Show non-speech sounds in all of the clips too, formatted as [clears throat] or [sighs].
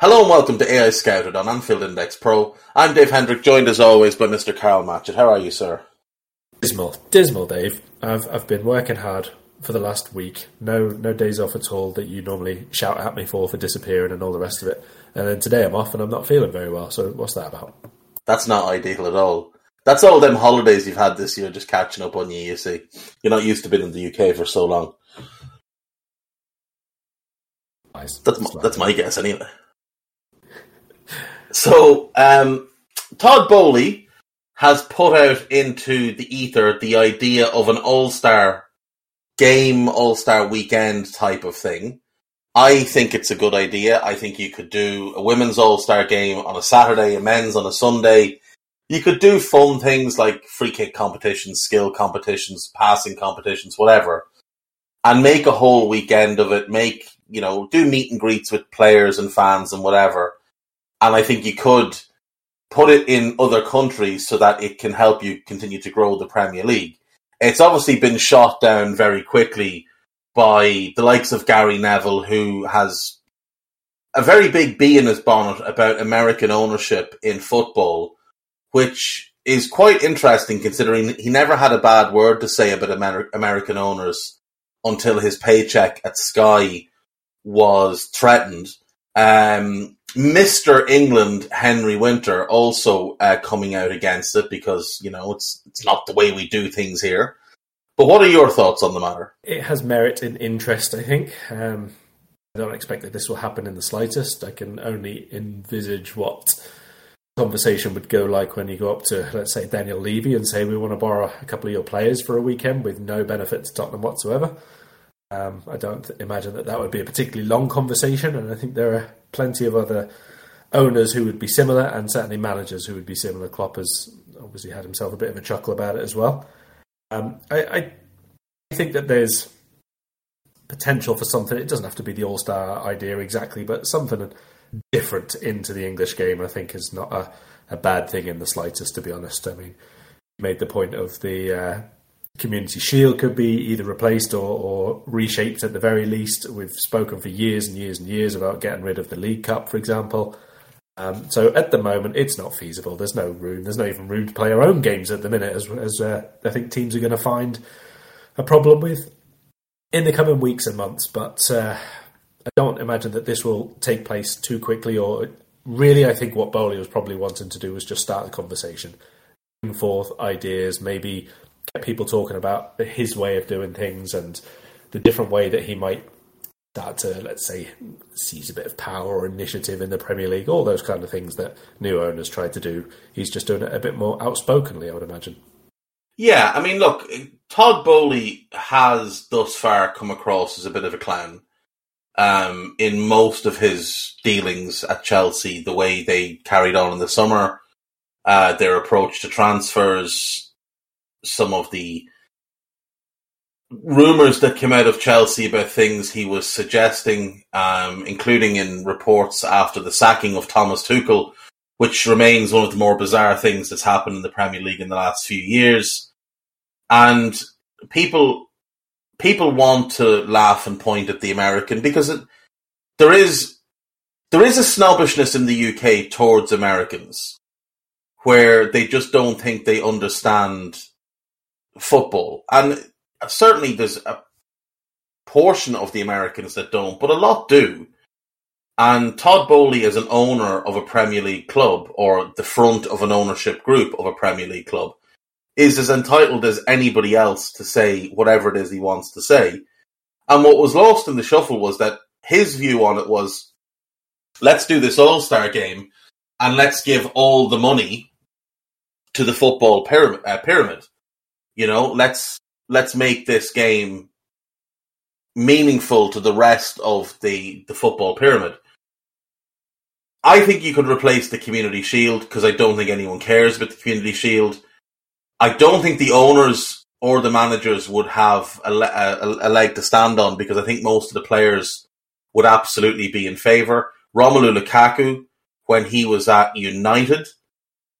Hello and welcome to AEye Scouted on Anfield Index Pro. I'm Dave Hendrick, joined as always by Mr. Karl Matchett. How are you, sir? Dismal, dismal, Dave. I've I've been working hard for the last week. No no days off at all that you normally shout at me for for disappearing and all the rest of it. And then today I'm off and I'm not feeling very well. So what's that about? That's not ideal at all. That's all them holidays you've had this year just catching up on you, you see. You're not used to being in the UK for so long. Nice. That's my, that's my guess anyway. So, um, Todd Boehly has put out into the ether the idea of an all star game, all star weekend type of thing. I think it's a good idea. I think you could do a women's all star game on a Saturday, a men's on a Sunday. You could do fun things like free kick competitions, skill competitions, passing competitions, whatever, and make a whole weekend of it. Make, you know, do meet and greets with players and fans and whatever. And I think you could put it in other countries so that it can help you continue to grow the Premier League. It's obviously been shot down very quickly by the likes of Gary Neville, who has a very big bee in his bonnet about American ownership in football, which is quite interesting considering he never had a bad word to say about Amer- American owners until his paycheck at Sky was threatened. Um, Mr. England Henry Winter also uh, coming out against it because you know it's it's not the way we do things here. But what are your thoughts on the matter? It has merit in interest, I think. Um, I don't expect that this will happen in the slightest. I can only envisage what conversation would go like when you go up to, let's say, Daniel Levy and say, we want to borrow a couple of your players for a weekend with no benefit to Tottenham whatsoever. Um, I don't imagine that that would be a particularly long conversation, and I think there are plenty of other owners who would be similar, and certainly managers who would be similar. Klopp has obviously had himself a bit of a chuckle about it as well. Um, I, I think that there's potential for something. It doesn't have to be the All Star idea exactly, but something different into the English game. I think is not a, a bad thing in the slightest. To be honest, I mean, you made the point of the uh, Community Shield could be either replaced or, or, reshaped at the very least. We've spoken for years and years and years about getting rid of the League Cup, for example. Um, so at the moment, it's not feasible. There's no room. There's not even room to play our own games at the minute, as, as uh, I think teams are going to find a problem with in the coming weeks and months. But uh, I don't imagine that this will take place too quickly. Or really, I think what Boehly was probably wanting to do was just start the conversation, bring forth ideas, maybe people talking about his way of doing things and the different way that he might start to, let's say, seize a bit of power or initiative in the Premier League, all those kind of things that new owners try to do. He's just doing it a bit more outspokenly, I would imagine. Yeah, I mean, look, Todd Boehly has thus far come across as a bit of a clown um, in most of his dealings at Chelsea, the way they carried on in the summer, uh, their approach to transfers, some of the rumors that came out of Chelsea about things he was suggesting, um, including in reports after the sacking of Thomas Tuchel, which remains one of the more bizarre things that's happened in the Premier League in the last few years. And people people want to laugh and point at the American because it, there is there is a snobbishness in the UK towards Americans where they just don't think they understand football. And certainly there's a portion of the Americans that don't, but a lot do. And Todd Boehly, as an owner of a Premier League club or the front of an ownership group of a Premier League club, is as entitled as anybody else to say whatever it is he wants to say. And what was lost in the shuffle was that his view on it was let's do this all star game and let's give all the money to the football pyramid, uh, pyramid. You know, let's let's make this game meaningful to the rest of the the football pyramid. I think you could replace the Community Shield because I don't think anyone cares about the Community Shield. I don't think the owners or the managers would have a, a, a leg to stand on because I think most of the players would absolutely be in favour. Romelu Lukaku, when he was at United,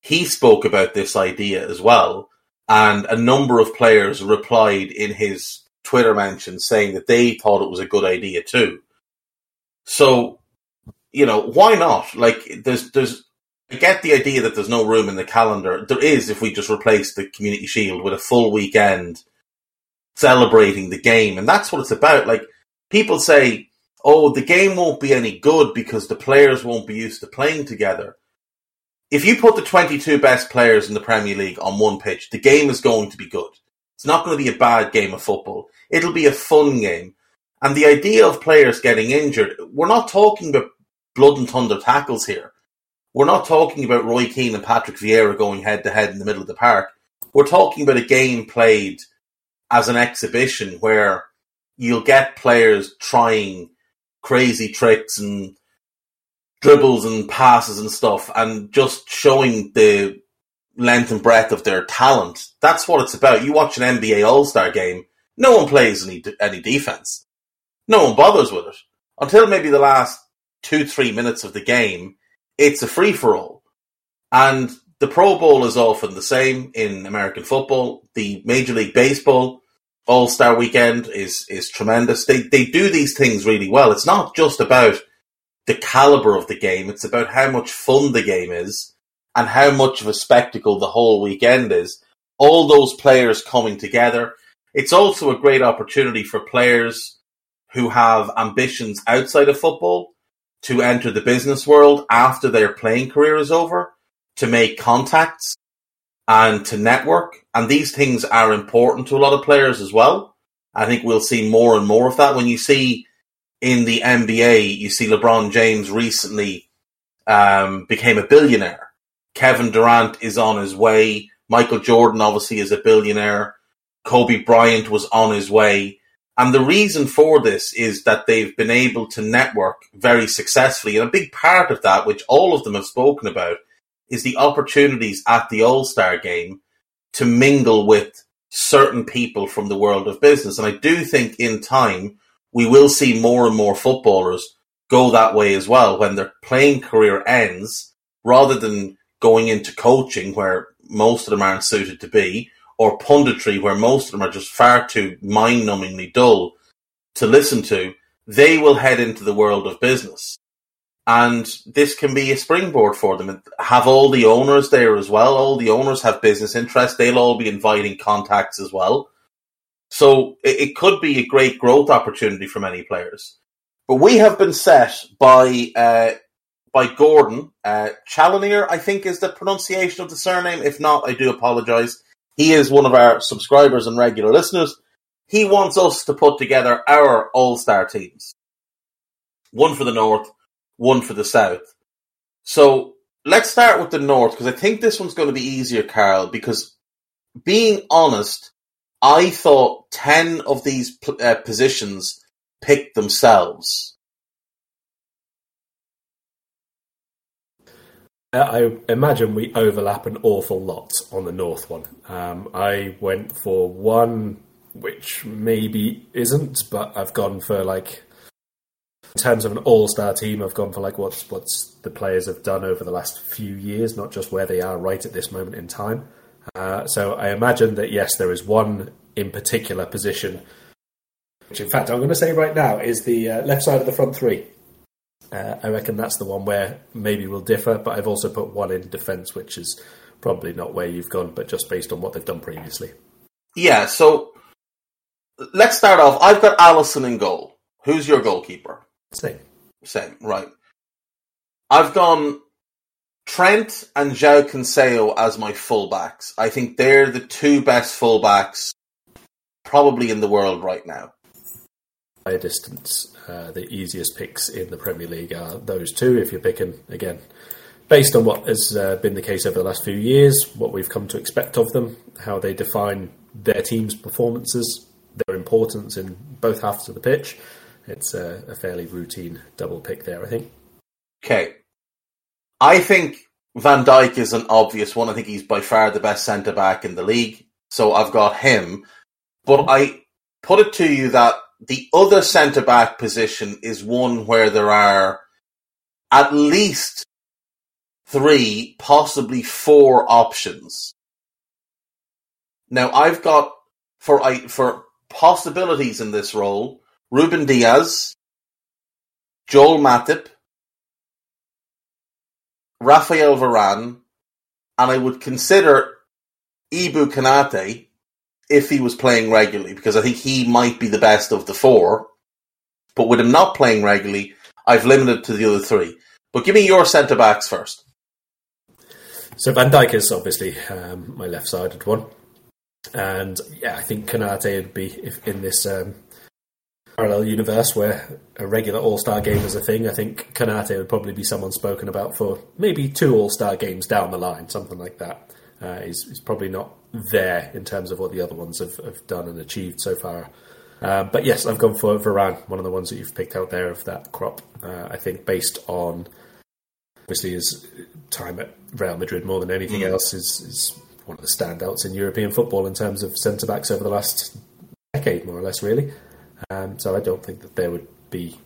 he spoke about this idea as well. And a number of players replied in his Twitter mentions saying that they thought it was a good idea too. So, you know, why not? Like, there's, there's, I get the idea that there's no room in the calendar. There is if we just replace the Community Shield with a full weekend celebrating the game. And that's what it's about. Like, people say, oh, the game won't be any good because the players won't be used to playing together. If you put the 22 best players in the Premier League on one pitch, the game is going to be good. It's not going to be a bad game of football. It'll be a fun game. And the idea of players getting injured, we're not talking about blood and thunder tackles here. We're not talking about Roy Keane and Patrick Vieira going head to head in the middle of the park. We're talking about a game played as an exhibition where you'll get players trying crazy tricks and dribbles and passes and stuff and just showing the length and breadth of their talent. That's what it's about. You watch an NBA All Star game, no one plays any any defense. No one bothers with it until maybe the last two three minutes of the game. It's a free for all, and the Pro Bowl is often the same in American football. The Major League Baseball All Star Weekend is is tremendous. They they do these things really well. It's not just about the caliber of the game; it's about how much fun the game is and how much of a spectacle the whole weekend is. All those players coming together. It's also a great opportunity for players who have ambitions outside of football to enter the business world after their playing career is over, to make contacts and to network. And these things are important to a lot of players as well. I think we'll see more and more of that. When you see in the NBA, you see LeBron James recently um, became a billionaire Kevin Durant is on his way. Michael Jordan obviously is a billionaire. Kobe Bryant was on his way. And the reason for this is that they've been able to network very successfully. And a big part of that, which all of them have spoken about, is the opportunities at the All Star game to mingle with certain people from the world of business. And I do think in time we will see more and more footballers go that way as well when their playing career ends rather than going into coaching where most of them aren't suited to be, or punditry where most of them are just far too mind numbingly dull to listen to, they will head into the world of business. And this can be a springboard for them. Have all the owners there as well. All the owners have business interests. They'll all be inviting contacts as well. So it, it could be a great growth opportunity for many players. But we have been set by uh, by Gordon. Uh, I think, is the pronunciation of the surname. If not, I do apologise. He is one of our subscribers and regular listeners. He wants us to put together our All Star teams one for the North, one for the South. So let's start with the North because I think this one's going to be easier, Karl, because being honest, I thought 10 of these uh, positions picked themselves. I imagine we overlap an awful lot on the North one. Um, I went for one which maybe isn't, but I've gone for like in terms of an all-star team, I've gone for like what's what's the players have done over the last few years, not just where they are right at this moment in time. Uh, so I imagine that yes, there is one in particular position, which in fact I'm going to say right now is the uh, left side of the front three. Uh, I reckon that's the one where maybe we'll differ, but I've also put one in defence, which is probably not where you've gone, but just based on what they've done previously. Yeah, so let's start off. I've got Alisson in goal. Who's your goalkeeper? Same. Same, right. I've gone Trent and João Cancelo as my fullbacks. I think they're the two best fullbacks probably in the world right now. By a distance, uh, the easiest picks in the Premier League are those two. If you're picking again, based on what has uh, been the case over the last few years, what we've come to expect of them, how they define their team's performances, their importance in both halves of the pitch, it's a, a fairly routine double pick there. I think. Okay, I think Van Dijk is an obvious one. I think he's by far the best centre back in the league. So I've got him. But I put it to you that the other centre back position is one where there are at least three, possibly four options. Now I've got for I for possibilities in this role, Ruben Dias, Joel Matip, Rafael Varane, and I would consider Ibou Konate if he was playing regularly, because I think he might be the best of the four. But with him not playing regularly, I've limited to the other three. But give me your centre backs first. So Van Dijk is obviously um, my left-sided one, and yeah, I think Konate would be in this um, parallel universe where a regular All Star game is a thing. I think Konate would probably be someone spoken about for maybe two All Star games down the line, something like that. Uh, he's, he's, probably not there in terms of what the other ones have, have done and achieved so far. Uh, but yes, I've gone for Varane, one of the ones that you've picked out there of that crop. Uh, I think based on obviously his time at Real Madrid more than anything mm. else is, is one of the standouts in European football in terms of centre backs over the last decade, more or less, really. Um, so I don't think that there would be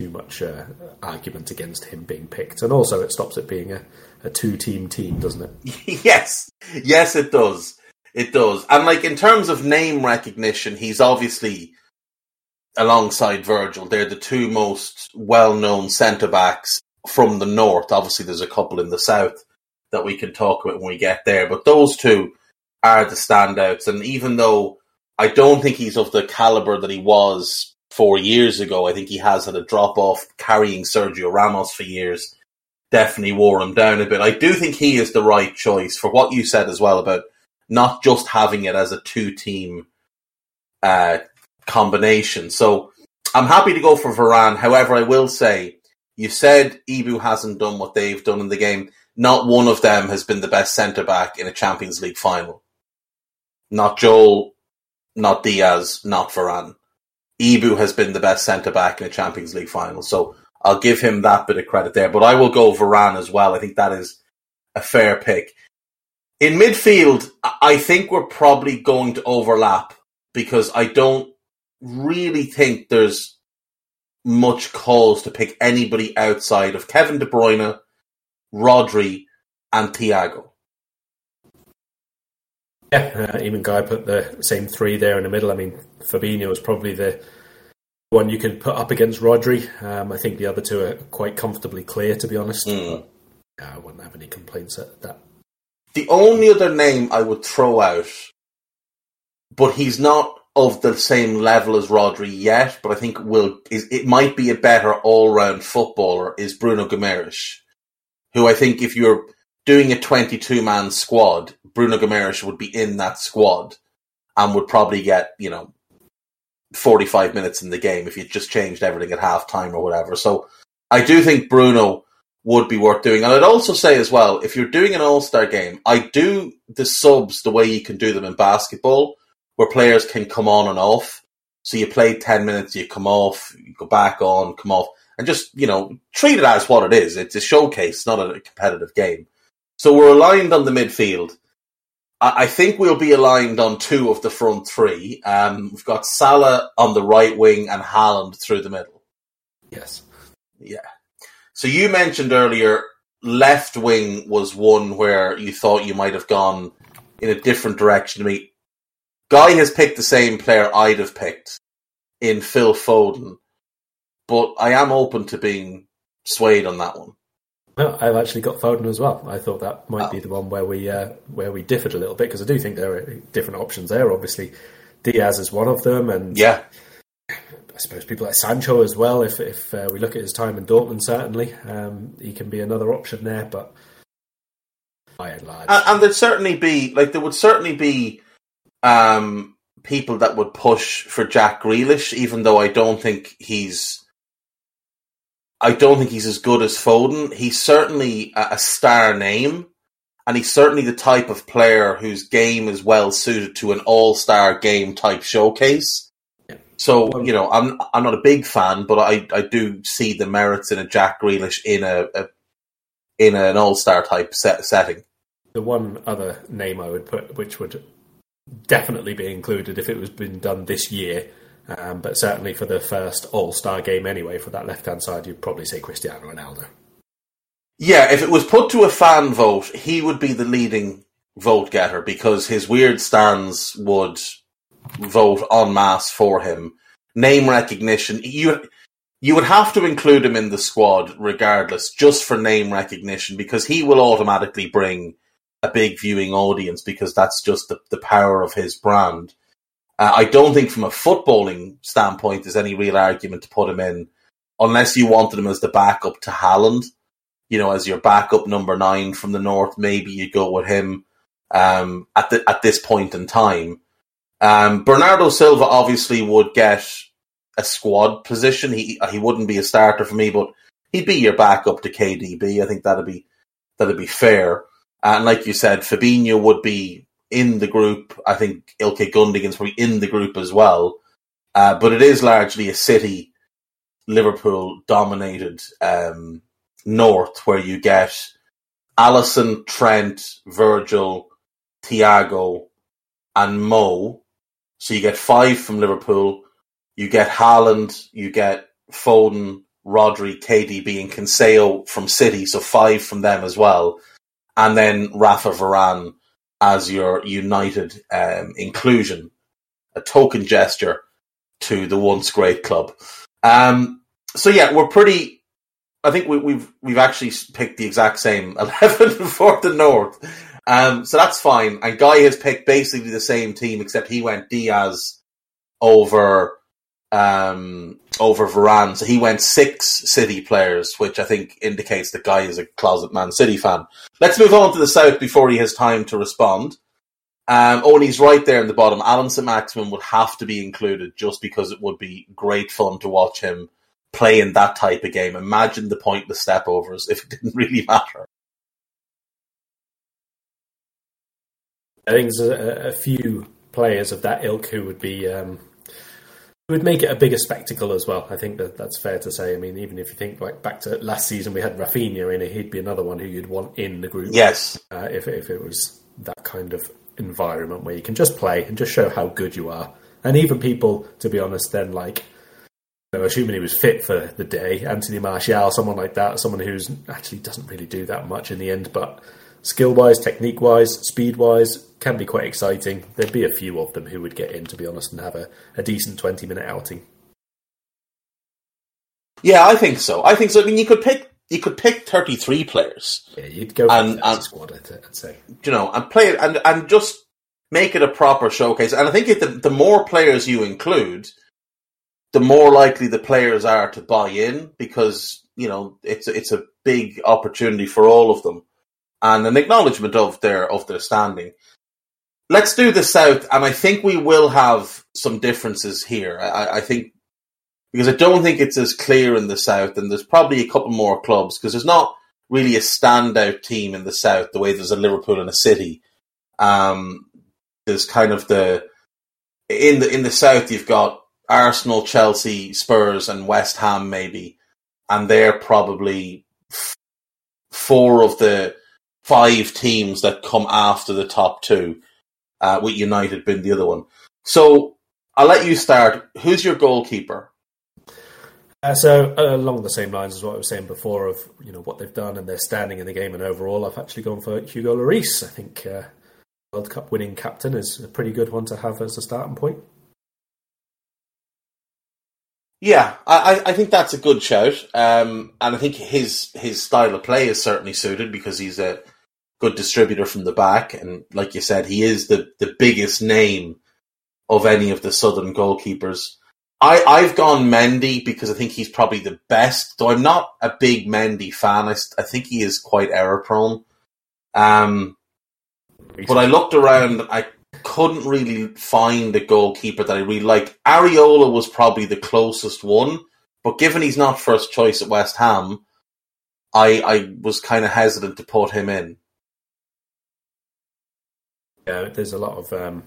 too much uh, argument against him being picked. And also, it stops it being a, a two team team, doesn't it? [laughs] yes, yes, it does. It does. And like in terms of name recognition, he's obviously alongside Virgil. They're the two most well known centre backs from the north. Obviously, there's a couple in the south that we can talk about when we get there, but those two are the standouts. And even though I don't think he's of the caliber that he was four years ago. I think he has had a drop off carrying Sergio Ramos for years. Definitely wore him down a bit. I do think he is the right choice for what you said as well about not just having it as a two team uh, combination. So I'm happy to go for Varane. However, I will say you said Ibou hasn't done what they've done in the game. Not one of them has been the best centre back in a Champions League final. Not Joel not Dias, not Varane. Ibou has been the best centre back in a Champions League final, so I'll give him that bit of credit there. But I will go Varane as well. I think that is a fair pick. In midfield, I think we're probably going to overlap because I don't really think there's much cause to pick anybody outside of Kevin De Bruyne, Rodri, and Thiago. Yeah, uh, even Guy put the same three there in the middle. I mean, Fabinho is probably the one you could put up against Rodri. Um, I think the other two are quite comfortably clear, to be honest. Mm. I wouldn't have any complaints at that. The only other name I would throw out, but he's not of the same level as Rodri yet, but I think will is it might be a better all round footballer is Bruno Guimaraes, who I think if you're doing a 22 man squad, Bruno Guimaraes would be in that squad and would probably get, you know, 45 minutes in the game if you just changed everything at half time or whatever. So I do think Bruno would be worth doing. And I'd also say as well, if you're doing an all star game, I do the subs the way you can do them in basketball, where players can come on and off. So you play 10 minutes, you come off, you go back on, come off, and just, you know, treat it as what it is. It's a showcase, not a competitive game. So we're aligned on the midfield. I think we'll be aligned on two of the front three. Um, we've got Salah on the right wing and Haaland through the middle. Yes. Yeah. So you mentioned earlier left wing was one where you thought you might have gone in a different direction to me. Guy has picked the same player I'd have picked in Phil Foden, but I am open to being swayed on that one. No, I've actually got Foden as well. I thought that might oh. be the one where we uh, where we differed a little bit because I do think there are different options there. Obviously, Diaz is one of them, and yeah, I suppose people like Sancho as well. If if uh, we look at his time in Dortmund, certainly um, he can be another option there. But by and large. And, and there'd certainly be like there would certainly be um, people that would push for Jack Grealish, even though I don't think he's. I don't think he's as good as Foden. He's certainly a, a star name, and he's certainly the type of player whose game is well suited to an all-star game type showcase. So you know, I'm I'm not a big fan, but I, I do see the merits in a Jack Grealish in a, a in an all-star type set, setting. The one other name I would put, which would definitely be included if it was been done this year, um, but certainly for the first All Star game anyway, for that left hand side, you'd probably say Cristiano Ronaldo. Yeah, if it was put to a fan vote, he would be the leading vote getter because his weird stands would vote en masse for him. Name recognition, you you would have to include him in the squad regardless, just for name recognition, because he will automatically bring a big viewing audience because that's just the, the power of his brand. Uh, I don't think, from a footballing standpoint, there's any real argument to put him in, unless you wanted him as the backup to Haaland. You know, as your backup number nine from the north, maybe you go with him um, at the at this point in time. Um, Bernardo Silva obviously would get a squad position. He he wouldn't be a starter for me, but he'd be your backup to KDB. I think that'd be that'd be fair. And like you said, Fabinho would be in the group. I think Ilkay Gundogan's probably in the group as well. Uh, but it is largely a City, Liverpool dominated um, North where you get Alisson, Trent, Virgil, Thiago, and Mo. So you get five from Liverpool. You get Haaland, you get Foden, Rodri, KDB, and Cancelo from City. So five from them as well and then Rafa Varane as your United um, inclusion, a token gesture to the once great club. Um, so yeah, we're pretty. I think we, have we've, we've actually picked the exact same [laughs] eleven for the North, um, so that's fine. And Guy has picked basically the same team, except he went Dias over um, over Varane. So he went six City players, which I think indicates the guy is a closet Man City fan. Let's move on to the South before he has time to respond. Um, oh, and he's right there in the bottom. Allan Saint-Maximin would have to be included just because it would be great fun to watch him play in that type of game. Imagine the pointless stepovers [laughs] if it didn't really matter. I think there's a, a few players of that ilk who would be um, it would make it a bigger spectacle as well. I think that that's fair to say. I mean, even if you think like back to last season, we had Rafinha in it. He'd be another one who you'd want in the group. Yes, uh, if if it was that kind of environment where you can just play and just show how good you are, and even people, to be honest, then like. You know, assuming he was fit for the day, Anthony Martial, someone like that, someone who's actually doesn't really do that much in the end, but skill wise, technique wise, speed wise, can be quite exciting. There'd be a few of them who would get in, to be honest, and have a, a decent 20 minute outing. Yeah, I think so. I think so. I mean, you could pick you could pick 33 players. Yeah, you'd go and, and squad, I'd, say. You know, and play it and, and just make it a proper showcase. And I think if the, the more players you include, the more likely the players are to buy in because, you know, it's, it's a big opportunity for all of them and an acknowledgement of their, of their standing. Let's do the South, and I think we will have some differences here. I, I think because I don't think it's as clear in the South, and there's probably a couple more clubs because there's not really a standout team in the South the way there's a Liverpool and a City. Um, there's kind of the in the in the South you've got Arsenal, Chelsea, Spurs, and West Ham maybe, and they're probably f- four of the five teams that come after the top two uh, with United being the other one. So I'll let you start. Who's your goalkeeper? Uh, so uh, along the same lines as what I was saying before of you know what they've done and their standing in the game and overall, I've actually gone for Hugo Lloris. I think uh, World Cup winning captain is a pretty good one to have as a starting point. Yeah, I, I think that's a good shout, um, and I think his his style of play is certainly suited because he's a good distributor from the back, and like you said, he is the the biggest name of any of the Southern goalkeepers. I, I've gone Mendy because I think he's probably the best, though I'm not a big Mendy fan. I, I think he is quite error prone. Um, but I looked around, I couldn't really find a goalkeeper that I really liked. Areola was probably the closest one, but given he's not first choice at West Ham, I I was kind of hesitant to put him in. Yeah, there's a lot of. Um,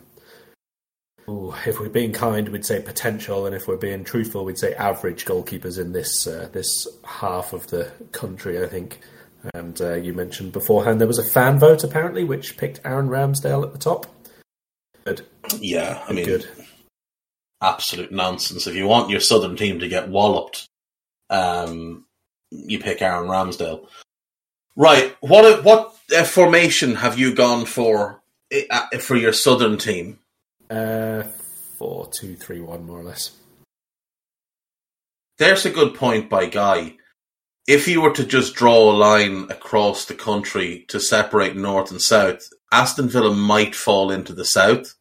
ooh, if we're being kind, we'd say potential, and if we're being truthful, we'd say average goalkeepers in this uh, this half of the country. I think. And uh, you mentioned beforehand there was a fan vote apparently, which picked Aaron Ramsdale at the top. Good. Yeah, I mean, Good. absolute nonsense. If you want your Southern team to get walloped, um, you pick Aaron Ramsdale. Right. What what uh, formation have you gone for for your Southern team? Uh, four, two, three, one, more or less. There's a good point by Guy. If you were to just draw a line across the country to separate north and south, Aston Villa might fall into the south.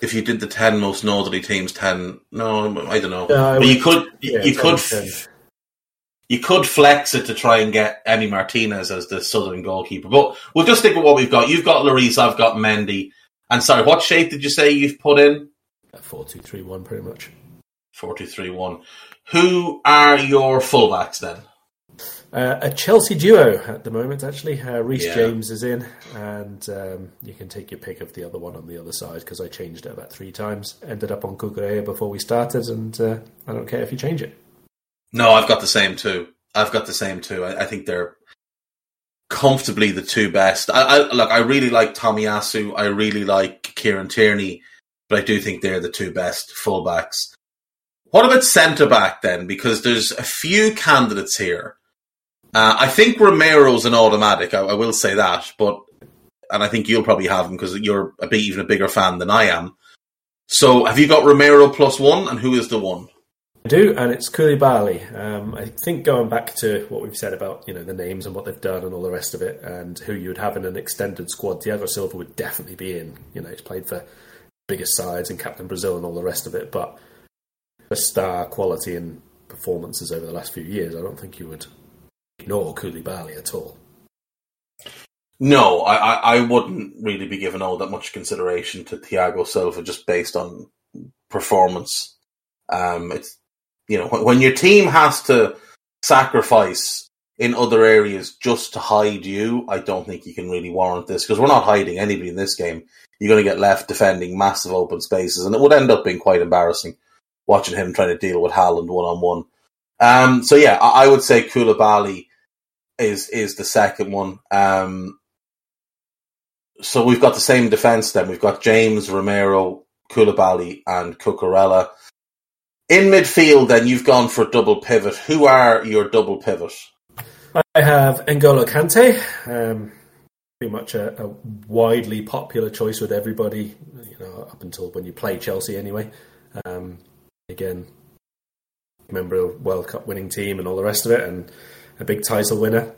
If you did the ten most northerly teams, ten no, I don't know. No, I but you could yeah, you 10, could 10. You could flex it to try and get Emi Martinez as the southern goalkeeper. But we'll just stick with what we've got. You've got Lloris, I've got Mendy. And sorry, what shape did you say you've put in? Four, two, three, one, pretty much. Four two three one. Who are your fullbacks then? Uh, a Chelsea duo at the moment, actually. Uh, Reece Yeah. James is in, and um, you can take your pick of the other one on the other side because I changed it about three times. Ended up on Cucurella before we started, and uh, I don't care if you change it. No, I've got the same two. I've got the same two. I, I think they're comfortably the two best. I, I look. I really like Tomiyasu. I really like Kieran Tierney, but I do think they're the two best fullbacks. What about centre back then? Because there's a few candidates here. Uh, I think Romero's an automatic. I, I will say that, but and I think you'll probably have him because you're a big, even a bigger fan than I am. So, have you got Romero plus one, and who is the one? Do, and it's Koulibaly. Um, I think going back to what we've said about you know the names and what they've done and all the rest of it, and who you would have in an extended squad, Thiago Silva would definitely be in. You know, he's played for biggest sides and captain Brazil and all the rest of it, but the star quality and performances over the last few years, I don't think you would ignore Koulibaly at all. No, I, I, I wouldn't really be giving all that much consideration to Thiago Silva just based on performance. Um, it's you know when, your team has to sacrifice in other areas just to hide you, I don't think you can really warrant this because we're not hiding anybody in this game. You're going to get left defending massive open spaces, and it would end up being quite embarrassing watching him trying to deal with Haaland one on one. Um, so yeah, I, I would say Koulibaly is is the second one. Um, so we've got the same defence then. We've got James, Romero, Koulibaly, and Cucurella. In midfield, then you've gone for double pivot. Who are your double pivot? I have N'Golo Kante, um, pretty much a, a widely popular choice with everybody, you know, up until when you play Chelsea anyway. Um, again, member of World Cup winning team and all the rest of it, and a big title winner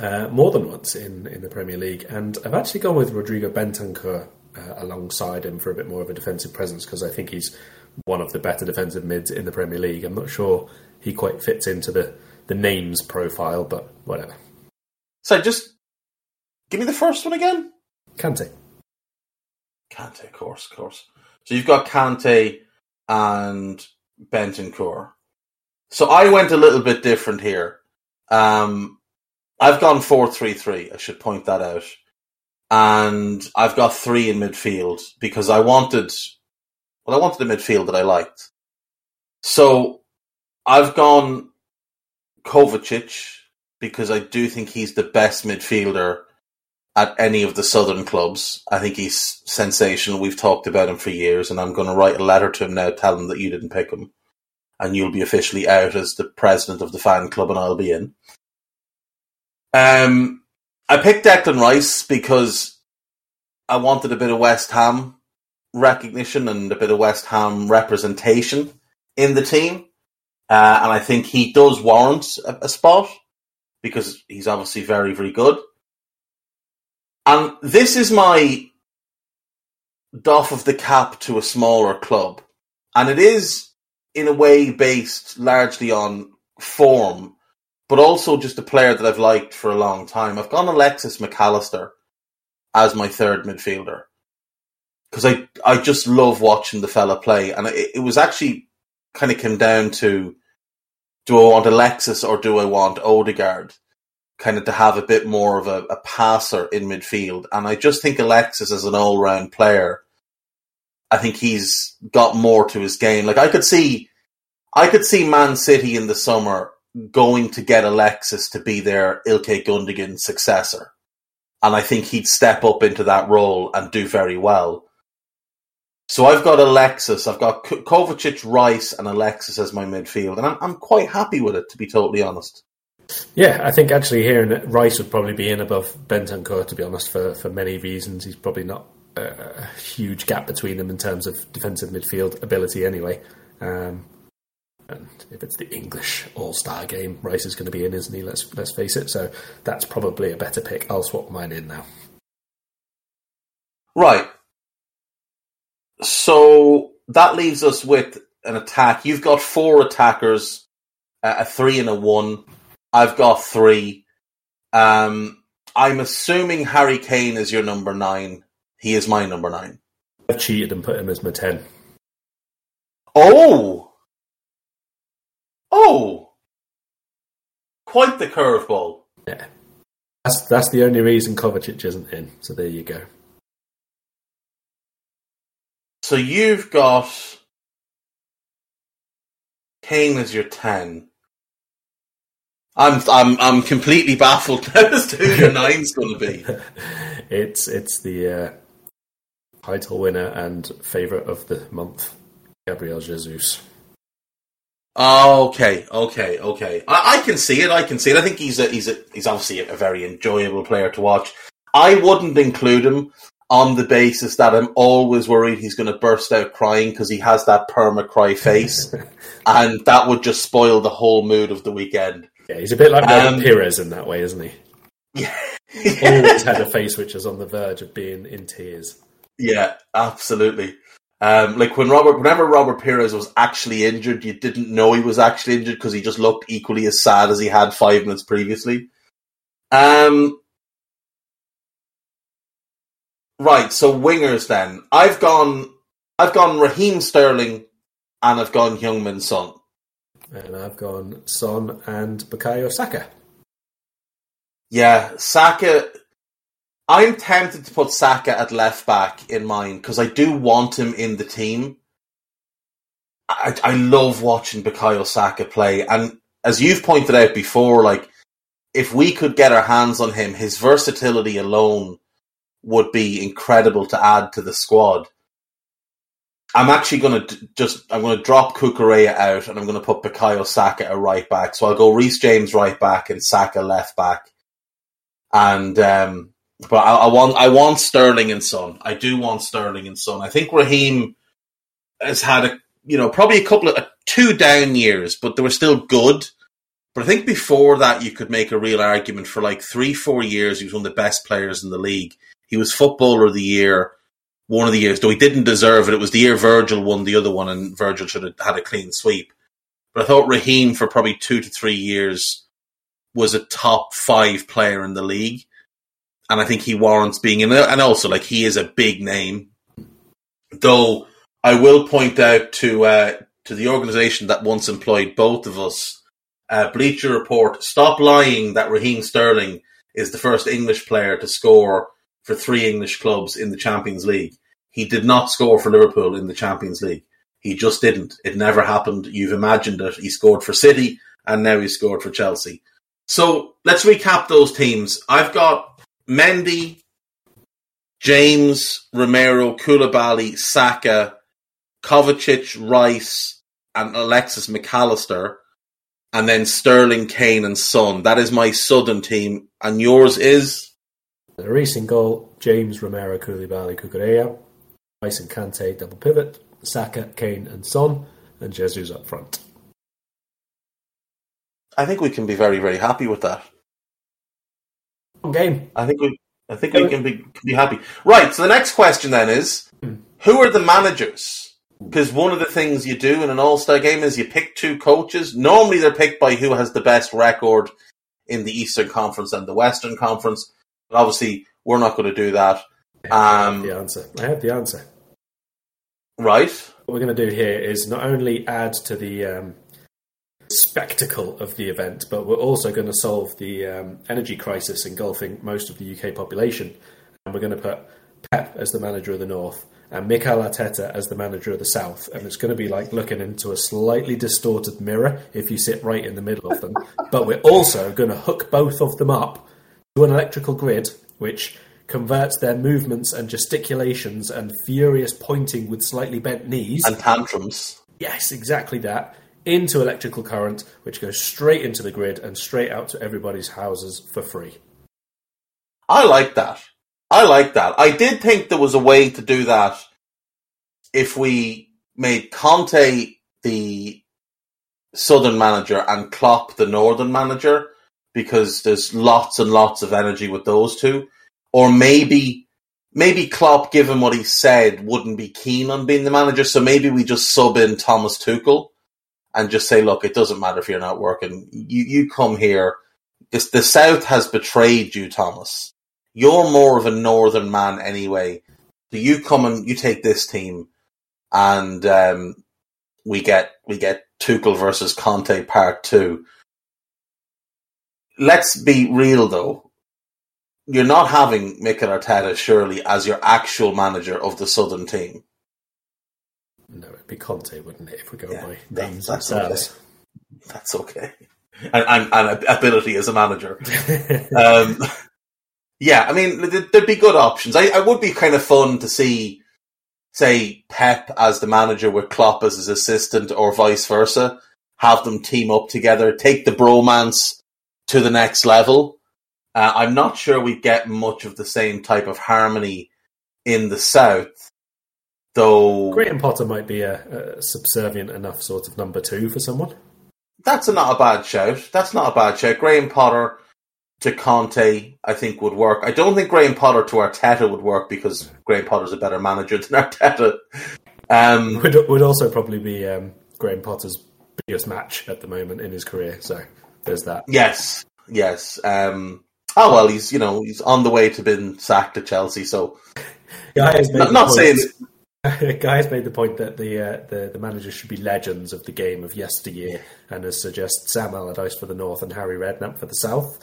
uh, more than once in, in the Premier League. And I've actually gone with Rodrigo Bentancur uh, alongside him for a bit more of a defensive presence because I think he's one of the better defensive mids in the Premier League. I'm not sure he quite fits into the, the names profile, but whatever. So just give me the first one again. Kante. Kante, of course, of course. So you've got Kante and Bentancur. So I went a little bit different here. Um, I've gone four three three. I should point that out, and I've got three in midfield because I wanted, well, I wanted a midfield that I liked. So I've gone Kovacic because I do think he's the best midfielder at any of the southern clubs. I think he's sensational. We've talked about him for years, and I'm going to write a letter to him now, tell him that you didn't pick him, and you'll be officially out as the president of the fan club, and I'll be in. Um, I picked Declan Rice because I wanted a bit of West Ham recognition and a bit of West Ham representation in the team, uh, and I think he does warrant a, a spot because he's obviously very, very good. And this is my doff of the cap to a smaller club. And it is, in a way, based largely on form, but also just a player that I've liked for a long time. I've gone Alexis McAllister as my third midfielder because I I just love watching the fella play, and it, it was actually kind of came down to do I want Alexis or do I want Odegaard? Kind of to have a bit more of a, a passer in midfield, and I just think Alexis as an all round player, I think he's got more to his game. Like I could see, I could see Man City in the summer going to get Alexis to be their Ilkay Gundogan successor, and I think he'd step up into that role and do very well. So I've got Alexis, I've got Kovacic, Rice, and Alexis as my midfield, and I'm I'm quite happy with it to be totally honest. Yeah, I think actually here Rice would probably be in above Bentancur to be honest for for many reasons. He's probably not a huge gap between them in terms of defensive midfield ability anyway. Um, and if it's the English All Star game, Rice is going to be in, isn't he? Let's let's face it. So that's probably a better pick. I'll swap mine in now. Right. So that leaves us with an attack. You've got four attackers, a three and a one. I've got three. Um, I'm assuming Harry Kane is your number nine. He is my number nine. I've cheated and put him as my ten. Oh, oh, quite the curveball. Yeah, that's that's the only reason Kovacic isn't in. So there you go. So you've got Kane as your ten. I'm I'm I'm completely baffled [laughs] as to who your nine's going to be. [laughs] it's it's the uh, title winner and favorite of the month, Gabriel Jesus. Oh, okay, okay, okay. I, I, can see it. I can see it. I think he's a, he's a, he's obviously a very enjoyable player to watch. I wouldn't include him on the basis that I'm always worried he's going to burst out crying because he has that perma cry face, [laughs] and that would just spoil the whole mood of the weekend. Yeah, he's a bit like um, Pires in that way, isn't he? Yeah, always had a [laughs] face which is on the verge of being in tears. Yeah, absolutely. Um, like when Robert, whenever Robert Pires was actually injured, you didn't know he was actually injured because he just looked equally as sad as he had five minutes previously. Um, Right, so wingers then. I've gone I've gone Raheem Sterling and I've gone Heung-min Son. And I've gone Son and Bukayo Saka. Yeah, Saka I'm tempted to put Saka at left back in mine because I do want him in the team. I, I love watching Bukayo Saka play, and as you've pointed out before, like if we could get our hands on him, his versatility alone would be incredible to add to the squad. I'm actually going to just I'm going to drop Cucurella out and I'm going to put Bukayo Saka at right back. So I'll go Reece James right back and Saka left back. And um, but I, I, want I want Sterling and Son. I do want Sterling and Son. I think Raheem has had a you know probably a couple of uh, two down years, but they were still good. But I think before that, you could make a real argument for like three, four years. He was one of the best players in the league. He was footballer of the year one of the years, though he didn't deserve it. It was the year Virgil won the other one, and Virgil should have had a clean sweep. But I thought Raheem for probably two to three years was a top five player in the league, and I think he warrants being in. And also, like he is a big name. Though I will point out to uh, to the organisation that once employed both of us, uh, Bleacher Report, stop lying that Raheem Sterling is the first English player to score for three English clubs in the Champions League. He did not score for Liverpool in the Champions League. He just didn't. It never happened. You've imagined it. He scored for City and now he scored for Chelsea. So let's recap those teams. I've got Mendy, James, Romero, Koulibaly, Saka, Kovacic, Rice, and Alexis McAllister, and then Sterling, Kane, and Son. That is my Southern team. And yours is? The racing goal, James Romero, Koulibaly, Cucurella, Rice and Kante double pivot, Saka, Kane and Son, and Jesus up front. I think we can be very, very happy with that. Game. I think we, I think we can be, can be happy. Right. So the next question then is, hmm. who are the managers Because one of the things you do in an All Star game is you pick two coaches. Normally, they're picked by who has the best record in the Eastern Conference and the Western Conference. But obviously, we're not going to do that. I have Um, the answer. I have the answer. right? What we're going to do here is not only add to the um, spectacle of the event, but we're also going to solve the um, energy crisis engulfing most of the UK population. And we're going to put Pep as the manager of the North and Mikel Arteta as the manager of the South. And it's going to be like looking into a slightly distorted mirror if you sit right in the middle of them. but we're also going to hook both of them up to an electrical grid, which converts their movements and gesticulations and furious pointing with slightly bent knees. And tantrums. Yes, exactly that. Into electrical current, which goes straight into the grid and straight out to everybody's houses for free. I like that. I like that. I did think there was a way to do that if we made Conte the southern manager and Klopp the northern manager, because there's lots and lots of energy with those two. Or maybe maybe Klopp, given what he said, wouldn't be keen on being the manager, so maybe we just sub in Thomas Tuchel and just say, look, it doesn't matter if you're not working. You you come here. It's, the South has betrayed you, Thomas. You're more of a northern man anyway. So you come and you take this team, and um, we get we get Tuchel versus Conte part two. Let's be real though. You're not having Mikel Arteta surely as your actual manager of the southern team. No, it'd be Conte, wouldn't it, if we go Yeah, by that- names that's themselves? That's okay. And, and, and ability as a manager. [laughs] Um, yeah, I mean, there'd be good options. I, I would be kind of fun to see, say, Pep as the manager with Klopp as his assistant, or vice versa. Have them team up together, take the bromance to the next level. Uh, I'm not sure we get much of the same type of harmony in the South, though. Graham Potter might be a, a subservient enough sort of number two for someone. That's a, not a bad shout. That's not a bad shout. Graham Potter to Conte, I think, would work. I don't think Graham Potter to Arteta would work because Graham Potter's a better manager than [laughs] Arteta. Um, Would, would also probably be um, Graham Potter's biggest match at the moment in his career. So there's that. yes, yes. Um, oh well, he's you know he's on the way to being sacked at Chelsea. So Guy has made not, not saying [laughs] Guy has made the point that the, uh, the the managers should be legends of the game of yesteryear, and has suggested Sam Allardyce for the North and Harry Redknapp for the South.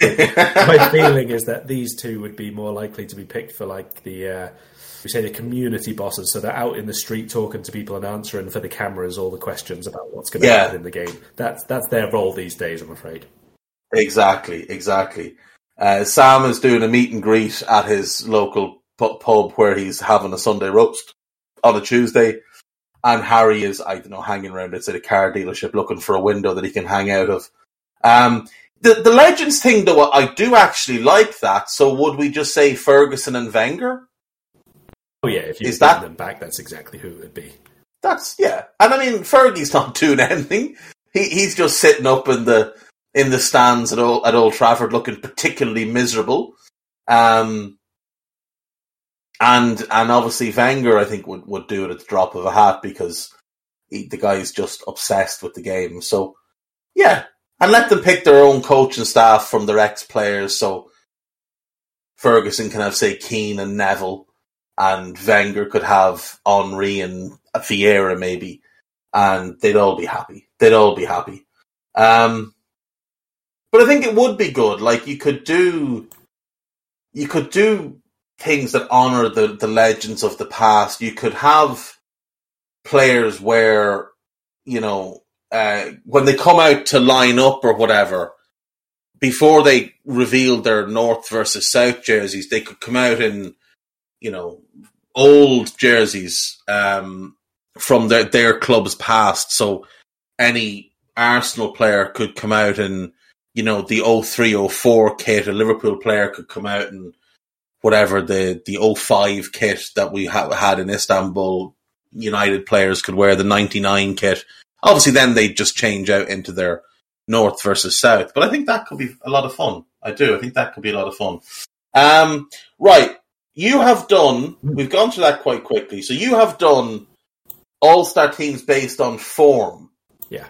[laughs] My feeling is that these two would be more likely to be picked for like the uh, we say the community bosses, so they're out in the street talking to people and answering for the cameras all the questions about what's going to Yeah. happen in the game. That's that's their role these days, I'm afraid. Exactly, exactly. Uh, Sam is doing a meet and greet at his local pub where he's having a Sunday roast on a Tuesday, and Harry is, I don't know, hanging around outside a car dealership looking for a window that he can hang out of. Um, the the legends thing, though, I do actually like that. So would we just say Ferguson and Wenger? Oh yeah, if you Is that- them back, that's exactly who it would be. That's yeah, and I mean Fergie's not doing anything. He he's just sitting up in the in the stands at old at Old Trafford, looking particularly miserable. Um, and and obviously Wenger, I think would would do it at the drop of a hat because he, the guy's just obsessed with the game. So yeah, and let them pick their own coach and staff from their ex players. So Ferguson can have say Keane and Neville, and Wenger could have Henry and Vieira maybe, and they'd all be happy. They'd all be happy. Um, but I think it would be good. Like you could do, you could do things that honor the the legends of the past. You could have players where you know uh, when they come out to line up or whatever. Before they revealed their North versus South jerseys, they could come out in, you know, old jerseys um, from their their club's past. So any Arsenal player could come out and, you know, the 03 04 kit. A Liverpool player could come out and whatever the the 05 kit that we ha- had in Istanbul. United players could wear the 99 kit. Obviously, then they just change out into their North versus South. But I think that could be a lot of fun. I do. I think that could be a lot of fun. Um, right you have done we've gone through that quite quickly so you have done all star teams based on form. Yeah.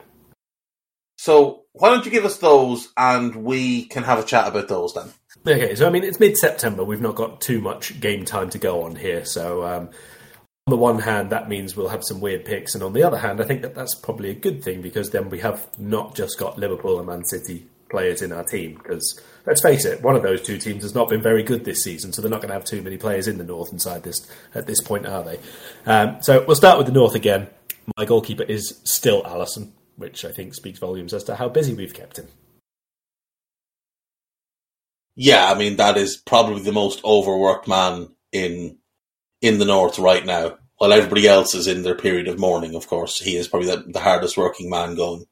So why don't you give us those and we can have a chat about those then? Okay, so I mean, it's mid September. We've not got too much game time to go on here. So, um, on the one hand, that means we'll have some weird picks. And on the other hand, I think that that's probably a good thing because then we have not just got Liverpool and Man City players in our team. Because let's face it, one of those two teams has not been very good this season. So they're not going to have too many players in the North inside this at this point, are they? Um, so we'll start with the North again. My goalkeeper is still Alisson, which I think speaks volumes as to how busy we've kept him. Yeah, I mean that is probably the most overworked man in in the north right now. While everybody else is in their period of mourning, of course, he is probably the, the hardest working man going.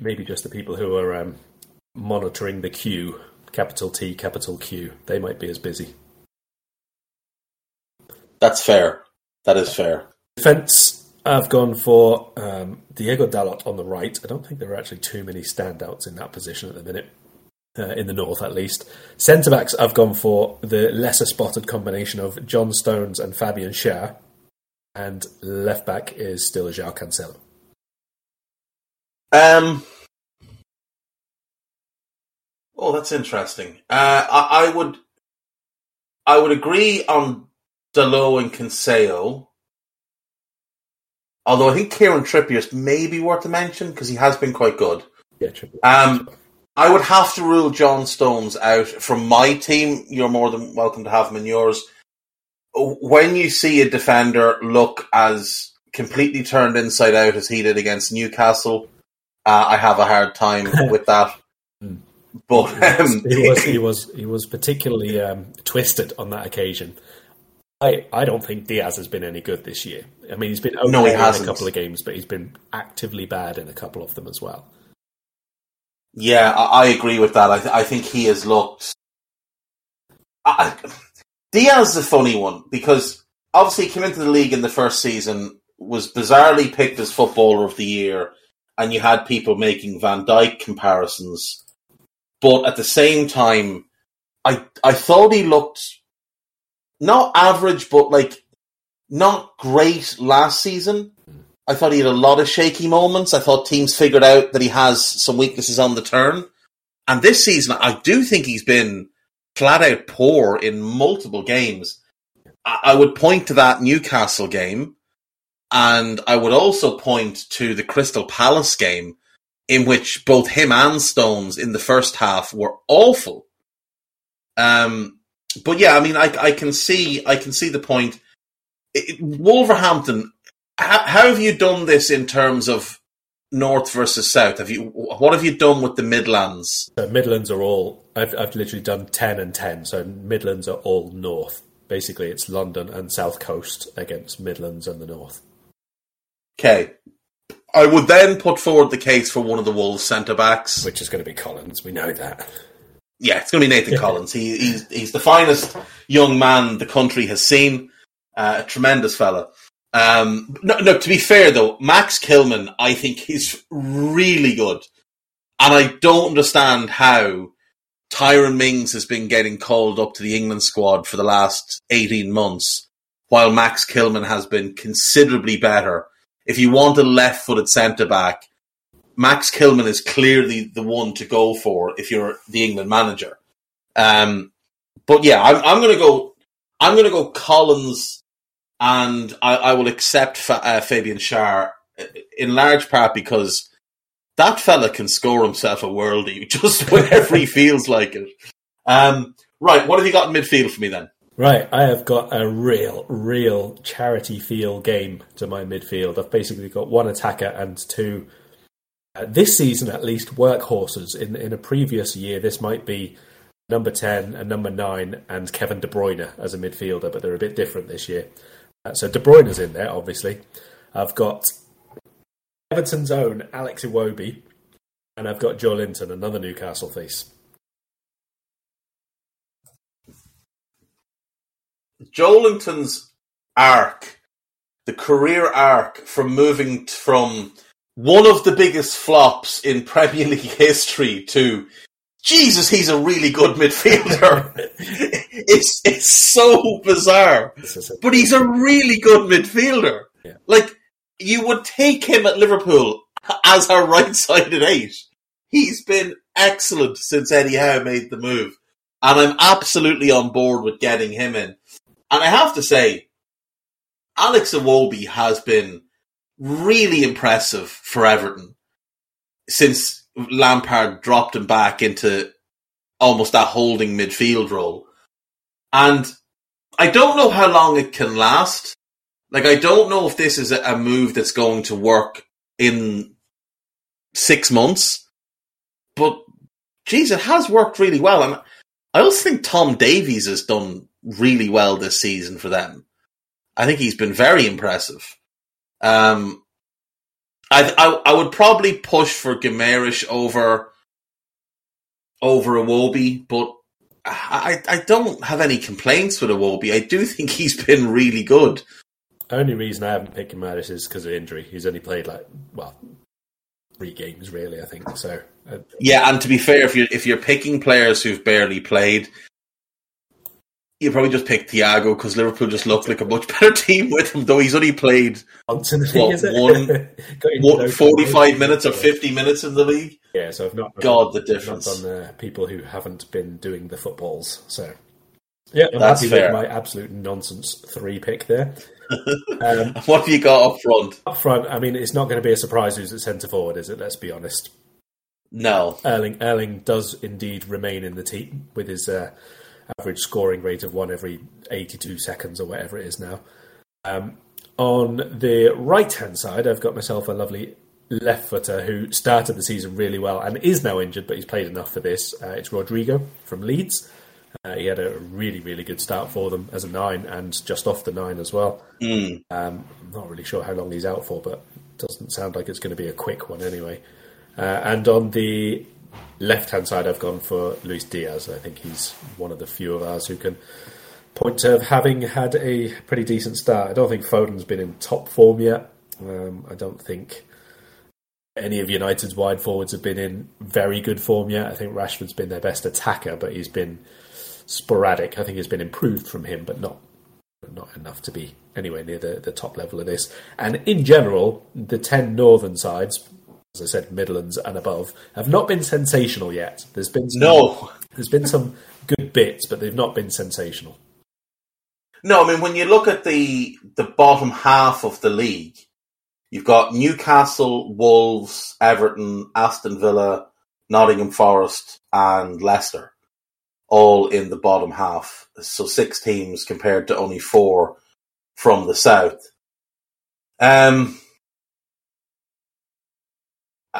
Maybe just the people who are um, monitoring the queue, capital T, capital Q, they might be as busy. That's fair. That is fair. Defence, I've gone for um, Diego Dalot on the right. I don't think there are actually too many standouts in that position at the minute uh, in the north at least. Centre backs, I've gone for the lesser spotted combination of John Stones and Fabian Schär, and left back is still João Cancelo. Um. Oh, that's interesting. Uh, I, I would, I would agree on Dalot and Cancelo. Although I think Kieran Trippier may be worth a mention because he has been quite good. Yeah, triple. Um, I would have to rule John Stones out from my team. You're more than welcome to have him in yours. When you see a defender look as completely turned inside out as he did against Newcastle, uh, I have a hard time [laughs] with that. But um, he was he [laughs] was he was particularly um, twisted on that occasion. I, I don't think Dias has been any good this year. I mean, he's been okay No, he in a hasn't. couple of games, but he's been actively bad in a couple of them as well. Yeah, I, I agree with that. I, th- I think he has looked. I, Dias is a funny one because obviously he came into the league in the first season, was bizarrely picked as footballer of the year, and you had people making Van Dijk comparisons. But at the same time, I I thought he looked not average, but like not great last season. I thought he had a lot of shaky moments. I thought teams figured out that he has some weaknesses on the turn. And this season, I do think he's been flat out poor in multiple games. I, I would point to that Newcastle game, and I would also point to the Crystal Palace game, in which both him and Stones in the first half were awful. Um, but yeah, I mean, I, I can see, I can see the point. It, Wolverhampton how, how have you done this in terms of north versus south? Have you what have you done with the Midlands? So Midlands are all. I've, I've literally done ten and ten. So Midlands are all north. Basically, it's London and South Coast against Midlands and the north. Okay, I would then put forward the case for one of the Wolves centre backs. Which is going to be Collins. We know that. Yeah, it's going to be Nathan Collins. He, he's he's the finest young man the country has seen. Uh, a tremendous fella. Um, no, no. To be fair though, Max Kilman, I think he's really good, and I don't understand how Tyrone Mings has been getting called up to the England squad for the last eighteen months, while Max Kilman has been considerably better. If you want a left-footed centre back, Max Kilman is clearly the one to go for if you're the England manager. Um, but yeah, I'm, I'm going to go. I'm going to go Collins, and I, I will accept Fa- uh, Fabian Schär in large part because that fella can score himself a worldie just [laughs] whenever he [laughs] feels like it. Um, right, what have you got in midfield for me then? Right, I have got a real, real charity feel game to my midfield. I've basically got one attacker and two, uh, this season at least, workhorses. In in a previous year, this might be number 10 and number 9 and Kevin De Bruyne as a midfielder, but they're a bit different this year. Uh, so De Bruyne's in there, obviously. I've got Everton's own Alex Iwobi, and I've got Joelinton, another Newcastle face. Joelinton's arc, the career arc from moving t- from one of the biggest flops in Premier League [laughs] history to Jesus, he's a really good midfielder. [laughs] it's it's so bizarre, This is a- but he's a really good midfielder. Yeah. Like you would take him at Liverpool as our right-sided eight. He's been excellent since Eddie Howe made the move, and I'm absolutely on board with getting him in. And I have to say, Alex Iwobi has been really impressive for Everton since Lampard dropped him back into almost that holding midfield role. And I don't know how long it can last. Like, I don't know if this is a move that's going to work in six months, but geez, it has worked really well. And I also think Tom Davies has done really well this season for them. I think he's been very impressive. Um, I, I, I would probably push for Guimaraes over over Iwobi, but I I don't have any complaints with Iwobi. I do think he's been really good. Only reason I haven't picked Guimaraes is because of injury. He's only played like well three games really, I think. So uh, Yeah, and to be fair, if you're if you're picking players who've barely played, you probably just pick Thiago because Liverpool just looked like a much [laughs] better team with him. Though he's only played once in the league, [laughs] What, one- those 45 minutes or 50 minutes in the league. Yeah, so I've not God, the difference. on uh, people who haven't been doing the footballs. So yeah, I'm That's fair. my absolute nonsense three pick there. [laughs] um, What have you got up front? up front, I mean, it's not going to be a surprise who's at centre forward, is it? Let's be honest. No. Erling Erling does indeed remain in the team with his uh, average scoring rate of one every 82 seconds or whatever it is now. Um, on the right hand side, I've got myself a lovely left footer who started the season really well and is now injured, but he's played enough for this. Uh, it's Rodrigo from Leeds. Uh, he had a really, really good start for them as a nine and just off the nine as well. Mm. Um, I'm not really sure how long he's out for, but it doesn't sound like it's going to be a quick one anyway. Uh, and on the left hand side, I've gone for Luis Diaz. I think he's one of the few of ours who can point to having had a pretty decent start. I don't think Foden's been in top form yet. Um, I don't think any of United's wide forwards have been in very good form yet. I think Rashford's been their best attacker, but he's been sporadic. I think he's been improved from him, but not not enough to be anywhere near the, the top level of this. And in general, the 10 northern sides, as I said, Midlands and above, have not been sensational yet. There's been some, No. there's been some good bits, but they've not been sensational. No, I mean when you look at the the bottom half of the league, you've got Newcastle, Wolves, Everton, Aston Villa, Nottingham Forest, and Leicester, all in the bottom half. So six teams compared to only four from the south. Um,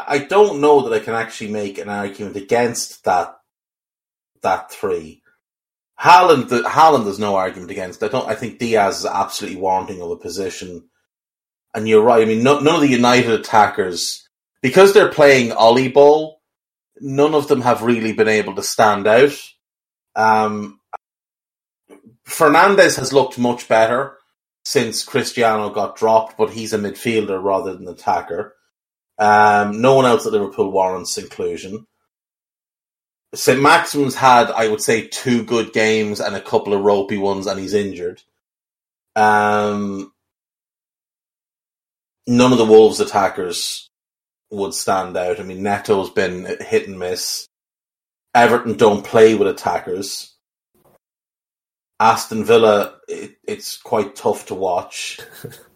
I don't know that I can actually make an argument against that that three. Haaland, the, Haaland, there's no argument against. I don't. I think Diaz is absolutely warranting of a position. And you're right. I mean, no, none of the United attackers, because they're playing Ollie ball, none of them have really been able to stand out. Um, Fernandez has looked much better since Cristiano got dropped, but he's a midfielder rather than an attacker. Um, no one else at Liverpool warrants inclusion. Saint-Maximin's had, I would say, two good games and a couple of ropey ones, and he's injured. Um, none of the Wolves attackers would stand out. I mean, Neto's been hit and miss. Everton don't play with attackers. Aston Villa, it, it's quite tough to watch. [laughs]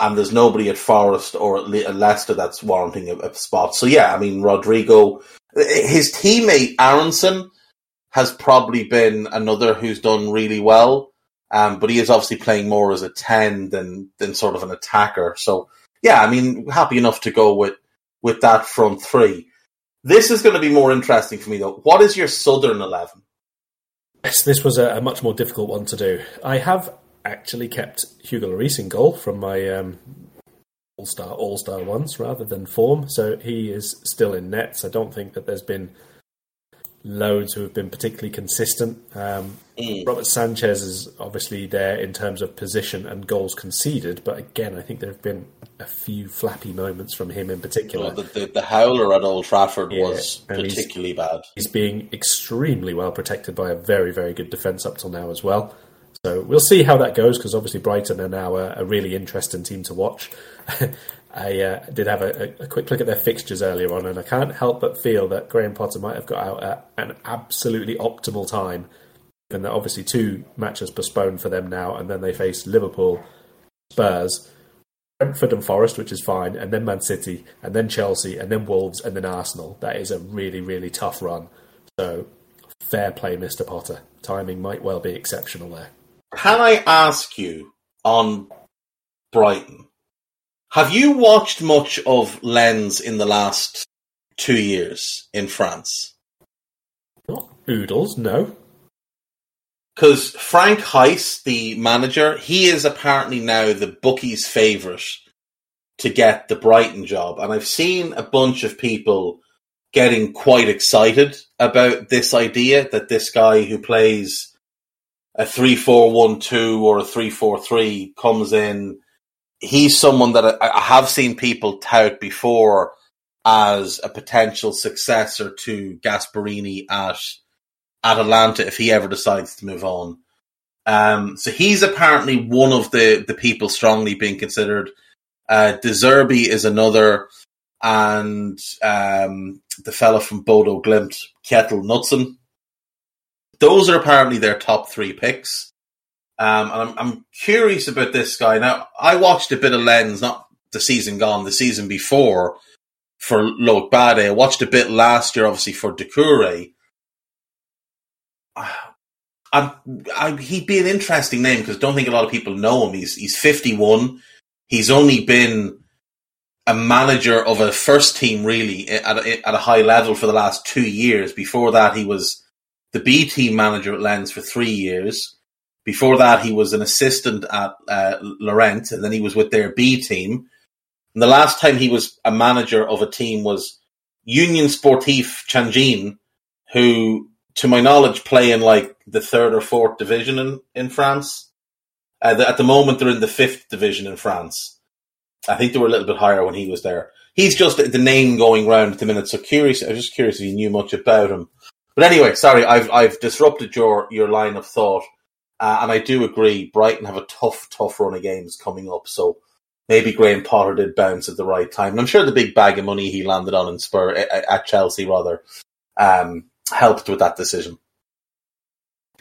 and there's nobody at Forest or at Le- at Leicester that's warranting a, a spot. So, yeah, I mean, Rodrigo, his teammate Aaronson has probably been another who's done really well. Um, but he is obviously playing more as a 10 than, than sort of an attacker. So, yeah, I mean, happy enough to go with, with that front three. This is going to be more interesting for me, though. What is your Southern 11? Yes, this was a, a much more difficult one to do. I have actually kept Hugo Lloris in goal from my um, All Star All Star ones rather than form, so he is still in nets. I don't think that there's been loads who have been particularly consistent. Um, Mm. Robert Sanchez is obviously there in terms of position and goals conceded, but again, I think there have been a few flappy moments from him in particular. Well, the, the, the howler at Old Trafford Yeah, was and he's- particularly bad. He's being extremely well protected by a very, very good defence up till now as well. So we'll see how that goes because obviously Brighton are now a, a, really interesting team to watch. [laughs] I uh, did have a, a, quick look at their fixtures earlier on, and I can't help but feel that Graham Potter might have got out at an absolutely optimal time. And that obviously two matches postponed for them now, and then they face Liverpool, Spurs, Brentford, and Forest, which is fine, and then Man City, and then Chelsea, and then Wolves, and then Arsenal. That is a really, really tough run. So fair play, Mr. Potter. Timing might well be exceptional there. Can I ask you on Brighton? Have you watched much of Lens in the last two years in France? Not oodles, no. Because Franck Haise, the manager, he is apparently now the bookie's favourite to get the Brighton job. And I've seen a bunch of people getting quite excited about this idea that this guy who plays a 3-4-1-2 or a 3-4-3 comes in. He's someone that I, have seen people tout before as a potential successor to Gasperini at Atalanta if he ever decides to move on. Um, so he's apparently one of the, the people strongly being considered. Uh, De Zerbi is another, and um, the fellow from Bodo Glimt, Kjetil Knutsen, those are apparently their top three picks. Um, and I'm, I'm curious about this guy. Now, I watched a bit of Lens, not the season gone, the season before for Loic Bade. I watched a bit last year, obviously, for Doucouré. [sighs] I, I, he'd be an interesting name because don't think a lot of people know him. He's he's 51. He's only been a manager of a first team really at a, at a high level for the last two years. Before that, he was the B team manager at Lens for three years. Before that, he was an assistant at uh, Lorient, and then he was with their B team. And the last time he was a manager of a team was Union Sportif Tianjin, who, to my knowledge, play in like the third or fourth division in, in France. Uh, the, at the moment, they're in the fifth division in France. I think they were a little bit higher when he was there. He's just the name going round at the minute. So curious, I was just curious if you knew much about him. But anyway, sorry, I've I've disrupted your your line of thought, uh, and I do agree. Brighton have a tough, tough run of games coming up, so maybe Graham Potter did bounce at the right time. And I'm sure the big bag of money he landed on in Spur at Chelsea rather um, helped with that decision.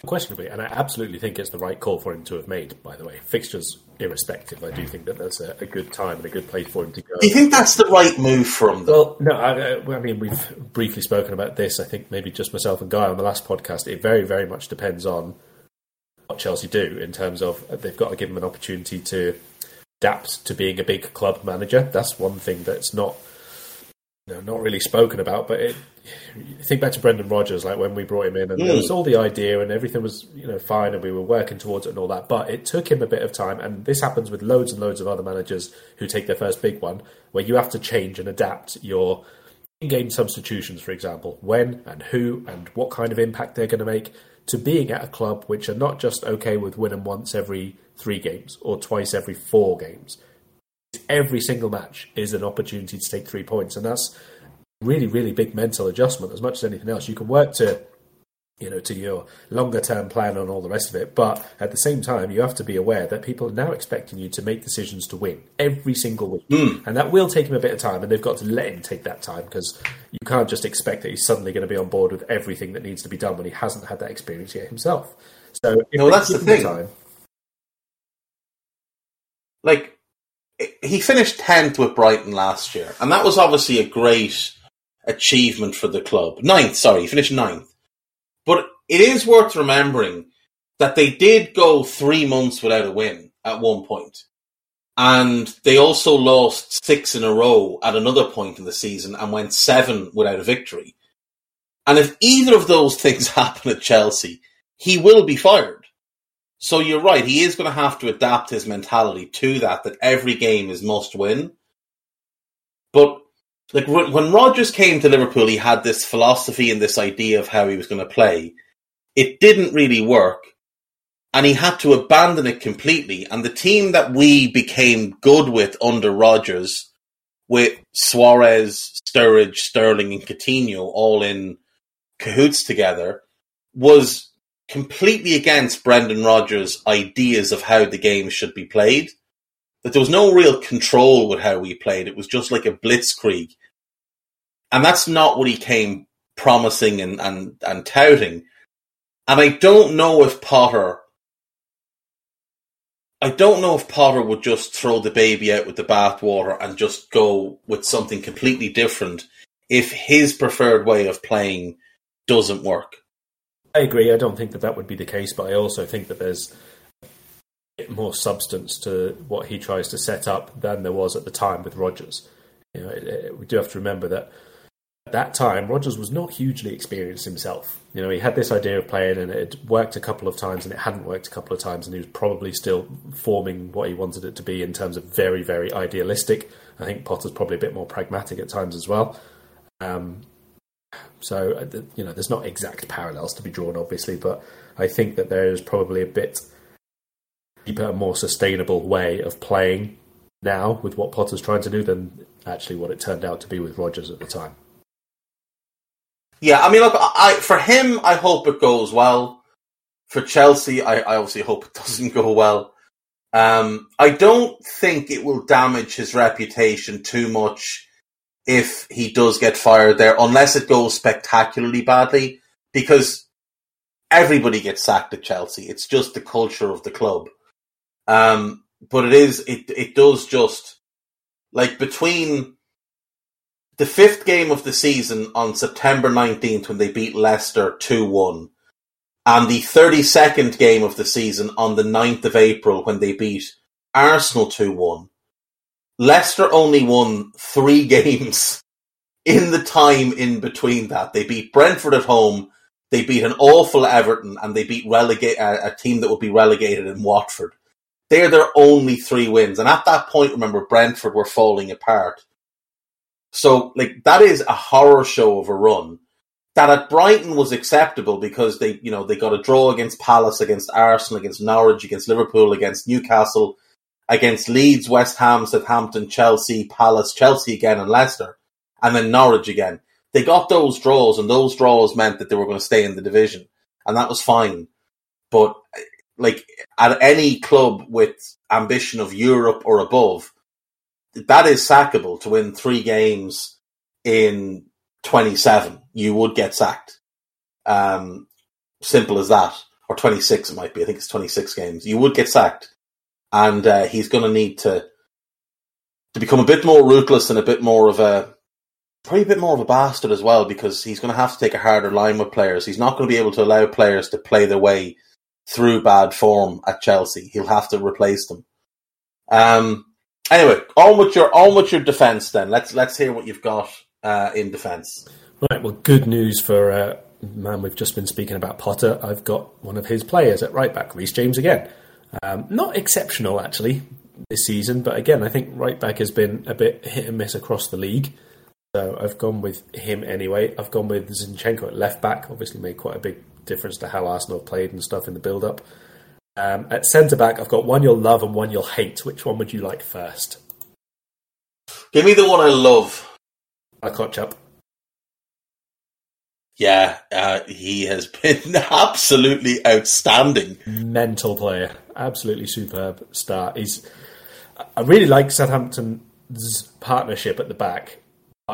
Questionably, and I absolutely think it's the right call for him to have made. By the way, fixtures irrespective, I do think that that's a, a, good time and a good place for him to go. Do you think that's the right move from? Though? Well, no. I, I, mean, we've briefly spoken about this. I think maybe just myself and Guy on the last podcast. It very, very much depends on what Chelsea do in terms of uh, they've got to give him an opportunity to adapt to being a big club manager. That's one thing that's not you know, not really spoken about, but it, think back to Brendan Rodgers, like when we brought him in, and mm. there was all the idea, and everything was you know fine, and we were working towards it and all that. But it took him a bit of time, and this happens with loads and loads of other managers who take their first big one, where you have to change and adapt your in-game substitutions, for example, when and who and what kind of impact they're going to make to being at a club which are not just okay with winning once every three games or twice every four games every single match is an opportunity to take three points, and that's really, really big mental adjustment as much as anything else. You can work to you know, to your longer term plan and all the rest of it. But at the same time, you have to be aware that people are now expecting you to make decisions to win every single week. Mm. And that will take him a bit of time, and they've got to let him take that time because you can't just expect that he's suddenly going to be on board with everything that needs to be done when he hasn't had that experience yet himself. So, no, that's the thing. Time, like, he finished 10th with Brighton last year, and that was obviously a great achievement for the club. Ninth, sorry, he finished ninth. But it is worth remembering that they did go three months without a win at one point. And they also lost six in a row at another point in the season and went seven without a victory. And if either of those [laughs] things happen at Chelsea, he will be fired. So you're right. He is going to have to adapt his mentality to that. That every game is must win. But like when Rodgers came to Liverpool, he had this philosophy and this idea of how he was going to play. It didn't really work, and he had to abandon it completely. And the team that we became good with under Rodgers, with Suarez, Sturridge, Sterling, and Coutinho all in cahoots together, was completely against Brendan Rodgers' ideas of how the game should be played. That there was no real control with how we played. It was just like a blitzkrieg. And that's not what he came promising and, and, and touting. And I don't know if Potter I don't know if Potter would just throw the baby out with the bathwater and just go with something completely different if his preferred way of playing doesn't work. I agree. I don't think that that would be the case, but I also think that there's more substance to what he tries to set up than there was at the time with Rodgers. You know, it, it, we do have to remember that at that time, Rodgers was not hugely experienced himself. You know, he had this idea of playing, and it worked a couple of times, and it hadn't worked a couple of times, and he was probably still forming what he wanted it to be in terms of very, very idealistic. I think Potter's probably a bit more pragmatic at times as well. Um, so, uh, you know, there's not exact parallels to be drawn, obviously, but I think that there is probably a bit deeper, more sustainable way of playing now with what Potter's trying to do than actually what it turned out to be with Rodgers at the time. Yeah, I mean, look, I for him, I hope it goes well. For Chelsea, I, I obviously hope it [laughs] doesn't go well. Um, I don't think it will damage his reputation too much if he does get fired there, unless it goes spectacularly badly, because everybody gets sacked at Chelsea. It's just the culture of the club. Um, but it is, it, it does just, like, between the fifth game of the season on September 19th when they beat Leicester 2 1, and the 32nd game of the season on the 9th of April when they beat Arsenal 2 1. Leicester only won three [laughs] games in the time in between that. They beat Brentford at home, they beat an awful Everton, and they beat relegate a, uh, a team that would be relegated in Watford. They're their only three wins. And at that point, remember, Brentford were falling apart. So, like, that is a horror show of a run. That at Brighton was acceptable because they, you know, they got a draw against Palace, against Arsenal, against Norwich, against Liverpool, against Newcastle, against Leeds, West Ham, Southampton, Chelsea, Palace, Chelsea again, and Leicester, and then Norwich again. They got those draws, and those draws meant that they were going to stay in the division, and that was fine. But like at any club with ambition of Europe or above, that is sackable to win three games in 27. You would get sacked. Um, simple as that. Or 26 it might be. I think it's 26 games. You would get sacked. And uh, he's going to need to to become a bit more ruthless and a bit more of a probably a bit more of a bastard as well because he's going to have to take a harder line with players. He's not going to be able to allow players to play their way through bad form at Chelsea. He'll have to replace them. Um, Anyway, on with your on with your defence. Then let's let's hear what you've got uh, in defence. Right. Well, good news for uh, man. We've just been speaking about Potter. I've got one of his players at right back, Reece James again. Um, not exceptional actually this season, but again, I think right back has been a bit hit and miss across the league. So I've gone with him anyway. I've gone with Zinchenko at left back. Obviously, made quite a big difference to how Arsenal played and stuff in the build up. Um, at centre back, I've got one you'll love and one you'll hate. Which one would you like first? Give me the one I love. Okocha. Yeah, uh, he has been [laughs] absolutely outstanding. Mental player, absolutely superb star. He's. I really like Southampton's partnership at the back.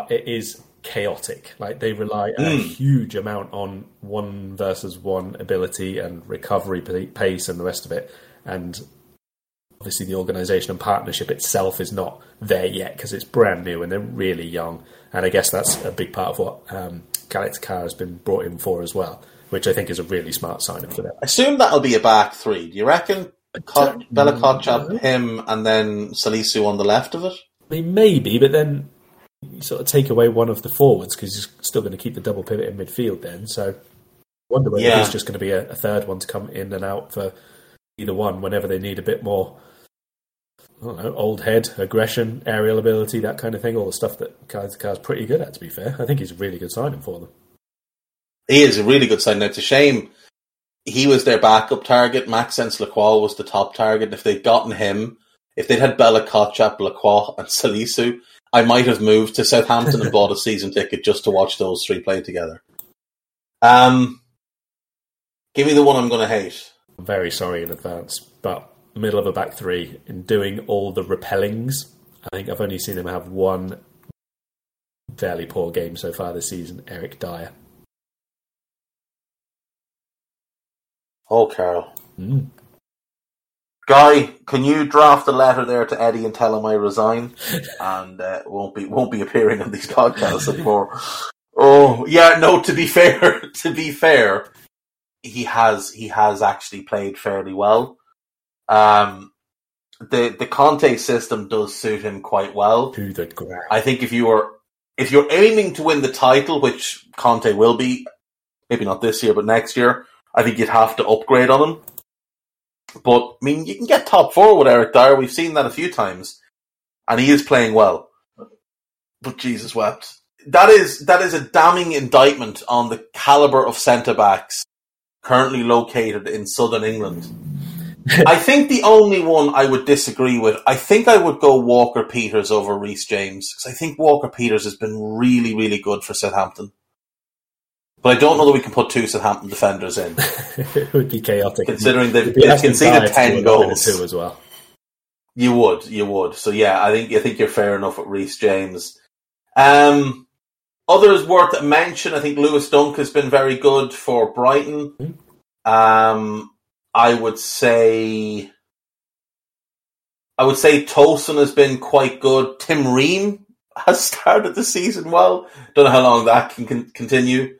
It is chaotic. Like they rely mm. a hmm. huge amount on one versus one ability and recovery pace and the rest of it. And obviously, the organisation and partnership itself is not there yet because it's brand new and they're really young. And I guess that's a big part of what um, Caleta-Car has been brought in for as well, which I think is a really smart sign for them. I assume that'll be a back three. Do you reckon? Bella Kotchap, him, and then Salisu on the left of it? I mean, maybe, but then you sort of take away one of the forwards because he's still going to keep the double pivot in midfield then. So I wonder whether yeah. he's just going to be a, a, third one to come in and out for either one whenever they need a bit more. I don't know, old head, aggression, aerial ability, that kind of thing. All the stuff that Car's pretty good at. To be fair, I think he's a really good signing for them. He is a really good signing. It's a shame he was their backup target. Maxence Lacroix was the top target. If they'd gotten him, if they'd had Bella Kotchap, Lacroix, and Salisu, I might have moved to Southampton and bought a season ticket just to watch those three play together. Um, Give me the one I'm going to hate. I'm very sorry in advance, but middle of a back three in doing all the repellings. I think I've only seen him have one fairly poor game so far this season. Eric Dier. Oh, Karl. Mm. Guy, can you draft a letter there to Eddie and tell him I resign [laughs] and uh, won't be won't be appearing on these podcasts anymore? Oh, yeah. No, to be [laughs] fair, to be fair, he has he has actually played fairly well. Um, the the Conte system does suit him quite well. To the ground. I think if you were if you're aiming to win the title, which Conte will be, maybe not this year but next year, I think you'd have to upgrade on him. But I mean, you can get top four with Eric Dier. We've seen that a few times, and he is playing well. But Jesus wept. That is that is a damning indictment on the caliber of centre backs currently located in southern England. I think the only one I would disagree with, I think I would go Walker Peters over Reece James because I think Walker Peters has been really, really good for Southampton. But I don't know that we can put two Southampton defenders in, [laughs] it would be chaotic. considering they've, they've conceded ten goals. two as well. You would, you would. So yeah, I think I think you're fair enough with Reece James. Um, others worth mention. I think Lewis Dunk has been very good for Brighton. Um, I would say, I would say Tolson has been quite good. Tim Ream has [laughs] started the season well. Don't know how long that can con- continue.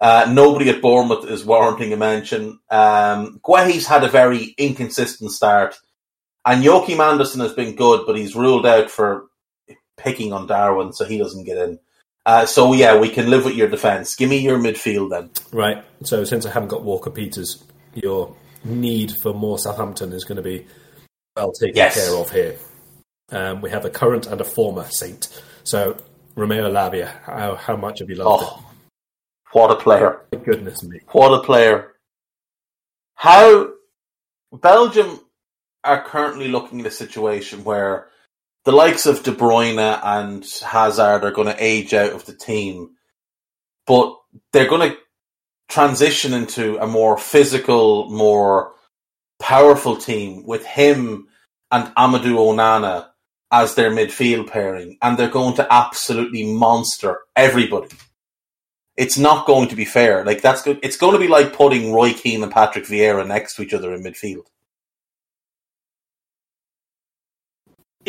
Uh, nobody at Bournemouth is warranting a mention. Um, Guehi's had a very inconsistent start. And Joachim Andersen has been good, but he's ruled out for picking on Darwin, so he doesn't get in. Uh, so yeah, we can live with your defence. Give me your midfield then. Right. So since I haven't got Walker Peters, your need for more Southampton is going to be well taken Yes. care of here. Um, we have a current and a former Saint. So Romeo Lavia, how, how much have you loved Oh, what a player! it? Goodness me. What a player! How Belgium are currently looking at a situation where the likes of De Bruyne and Hazard are going to age out of the team, but they're going to transition into a more physical, more powerful team with him and Amadou Onana as their midfield pairing, and they're going to absolutely monster everybody. It's not going to be fair. Like that's good. It's going to be like putting Roy Keane and Patrick Vieira next to each other in midfield.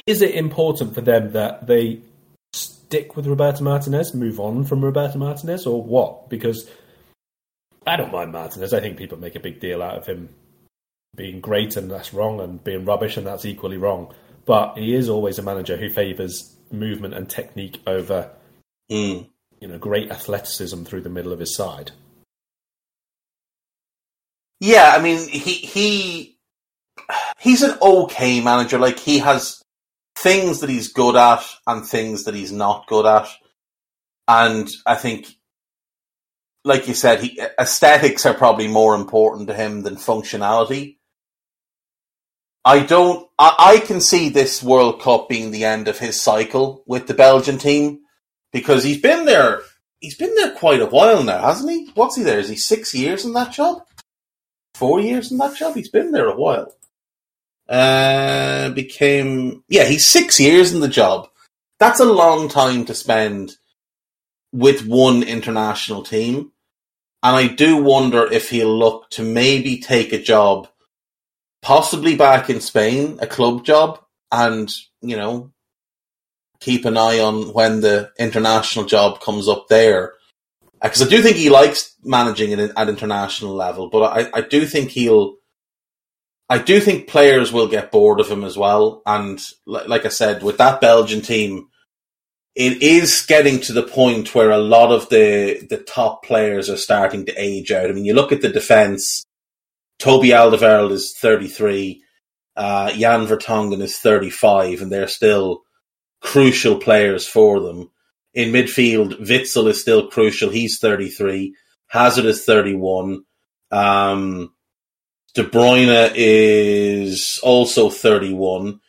Is it important for them that they stick with Roberto Martinez, move on from Roberto Martinez, or what? Because I don't mind Martinez. I think people make a big deal out of him being great and that's wrong, and being rubbish and that's equally wrong. But he is always a manager who favours movement and technique over, Mm. you know, great athleticism through the middle of his side. Yeah, I mean he he he's an okay manager. Like he has things that he's good at and things that he's not good at, and I think, like you said, he, aesthetics are probably more important to him than functionality. I don't. I, I can see this World Cup being the end of his cycle with the Belgian team because he's been there. He's been there quite a while now, hasn't he? What's he there? Is he six years in that job? Four years in that job? He's been there a while. Uh, became yeah, he's six years in the job. That's a long time to spend with one international team, and I do wonder if he'll look to maybe take a job, possibly back in Spain, a club job, and you know, keep an eye on when the international job comes up there. Uh, because I do think he likes managing it at international level, but I, I do think he'll. I do think players will get bored of him as well, and like I said, with that Belgian team, it is getting to the point where a lot of the the top players are starting to age out. I mean, you look at the defense. Toby Alderweireld is thirty three, uh, Jan Vertonghen is thirty five, and they're still crucial players for them. In midfield, Witsel is still crucial. He's 33. Hazard is 31. Um, De Bruyne is also 31.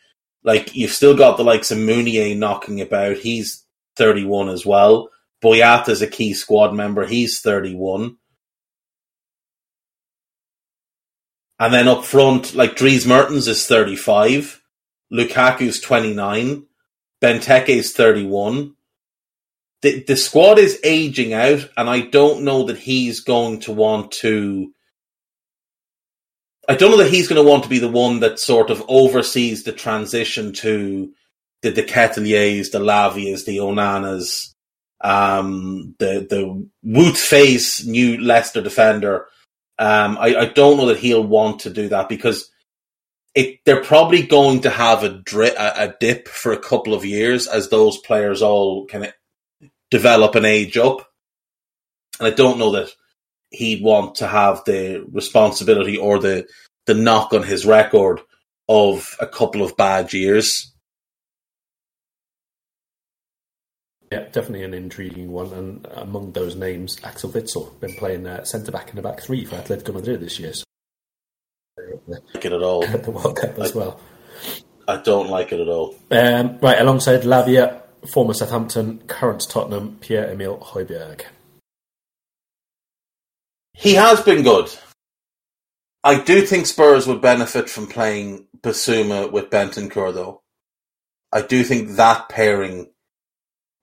Like, you've still got the likes of Meunier knocking about. He's 31 as well. Boyata is a key squad member. He's 31. And then up front, like Dries Mertens is 35, Lukaku's 29, Benteke is 31. The, the squad is aging out, and I don't know that he's going to want to. I don't know that he's going to want to be the one that sort of oversees the transition to the De Ketelaeres, the Lavias, the Onanas, um, the the Wout Faes new Leicester defender. Um, I, I don't know that he'll want to do that because it, they're probably going to have a, dri- a dip for a couple of years as those players all kind of develop and age up. And I don't know that he'd want to have the responsibility or the the knock on his record of a couple of bad years. Yeah, definitely an intriguing one. And among those names, Axel Witsel, been playing uh, centre back in the back three for Atletico Madrid this year. So like it at all. [laughs] the World Cup as I- well. I don't like it at all. Um, right, alongside Lavia, former Southampton, current Tottenham, Pierre Emile Højbjerg. He has been good. I do think Spurs would benefit from playing Bissouma with Bentancur, though. I do think that pairing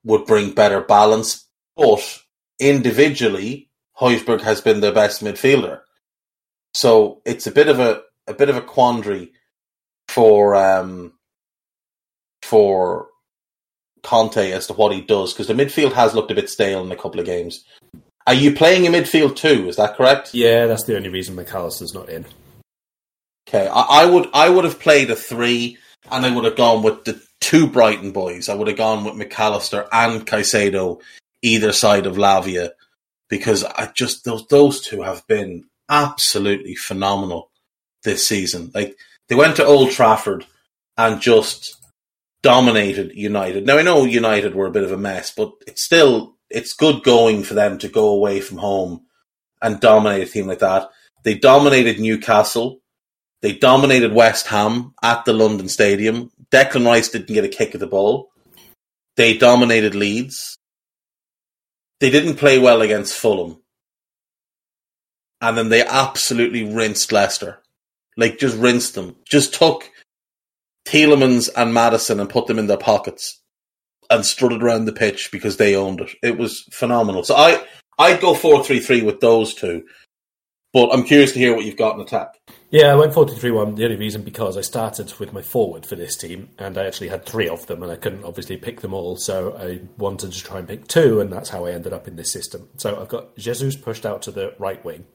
would bring better balance, but individually, Højbjerg has been their best midfielder. So it's a bit of a a bit of a quandary for um for Conte as to what he does because the midfield has looked a bit stale in a couple of games. Are you playing a midfield too? Is that correct? Yeah, that's the only reason Mac Allister's not in. Okay, I, I would I would have played a three, and I would have gone with the two Brighton boys. I would have gone with Mac Allister and Caicedo either side of Lavia because I just those those two have been absolutely phenomenal this season. Like they went to Old Trafford and just dominated United. Now I know United were a bit of a mess, but it's still it's good going for them to go away from home and dominate a team like that. They dominated Newcastle. They dominated West Ham at the London Stadium. Declan Rice didn't get a kick at the ball. They dominated Leeds. They didn't play well against Fulham. And then they absolutely rinsed Leicester. Like, just rinsed them. Just took Tielemans and Maddison and put them in their pockets and strutted around the pitch because they owned it. It was phenomenal. So I, I'd go 4-3-3 with those two. But I'm curious to hear what you've got in attack. Yeah, I went 43 1. The only reason because I started with my forward for this team, and I actually had three of them, and I couldn't obviously pick them all, so I wanted to try and pick two, and that's how I ended up in this system. So I've got Jesus pushed out to the right wing,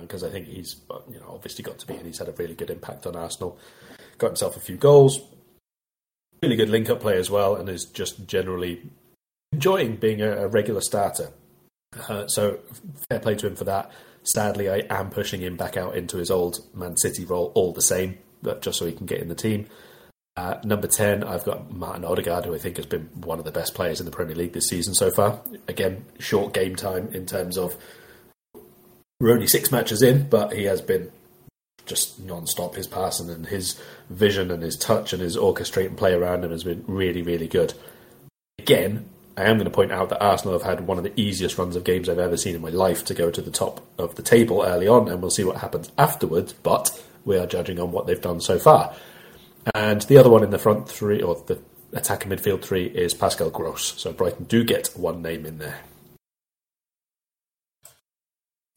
because I think he's you know obviously got to be, and he's had a really good impact on Arsenal. Got himself a few goals, really good link up play as well, and is just generally enjoying being a, a regular starter. Uh, so fair play to him for that. Sadly, I am pushing him back out into his old Man City role all the same, but just so he can get in the team. Uh, number 10, I've got Martin Odegaard, who I think has been one of the best players in the Premier League this season so far. Again, short game time in terms of we're only six matches in, but he has been just non-stop. His passing and his vision and his touch and his orchestrate and play around him has been really, really good. Again, I am going to point out that Arsenal have had one of the easiest runs of games I've ever seen in my life to go to the top of the table early on, and we'll see what happens afterwards. But we are judging on what they've done so far. And the other one in the front three, or the attacking midfield three, is Pascal Gross. So Brighton do get one name in there.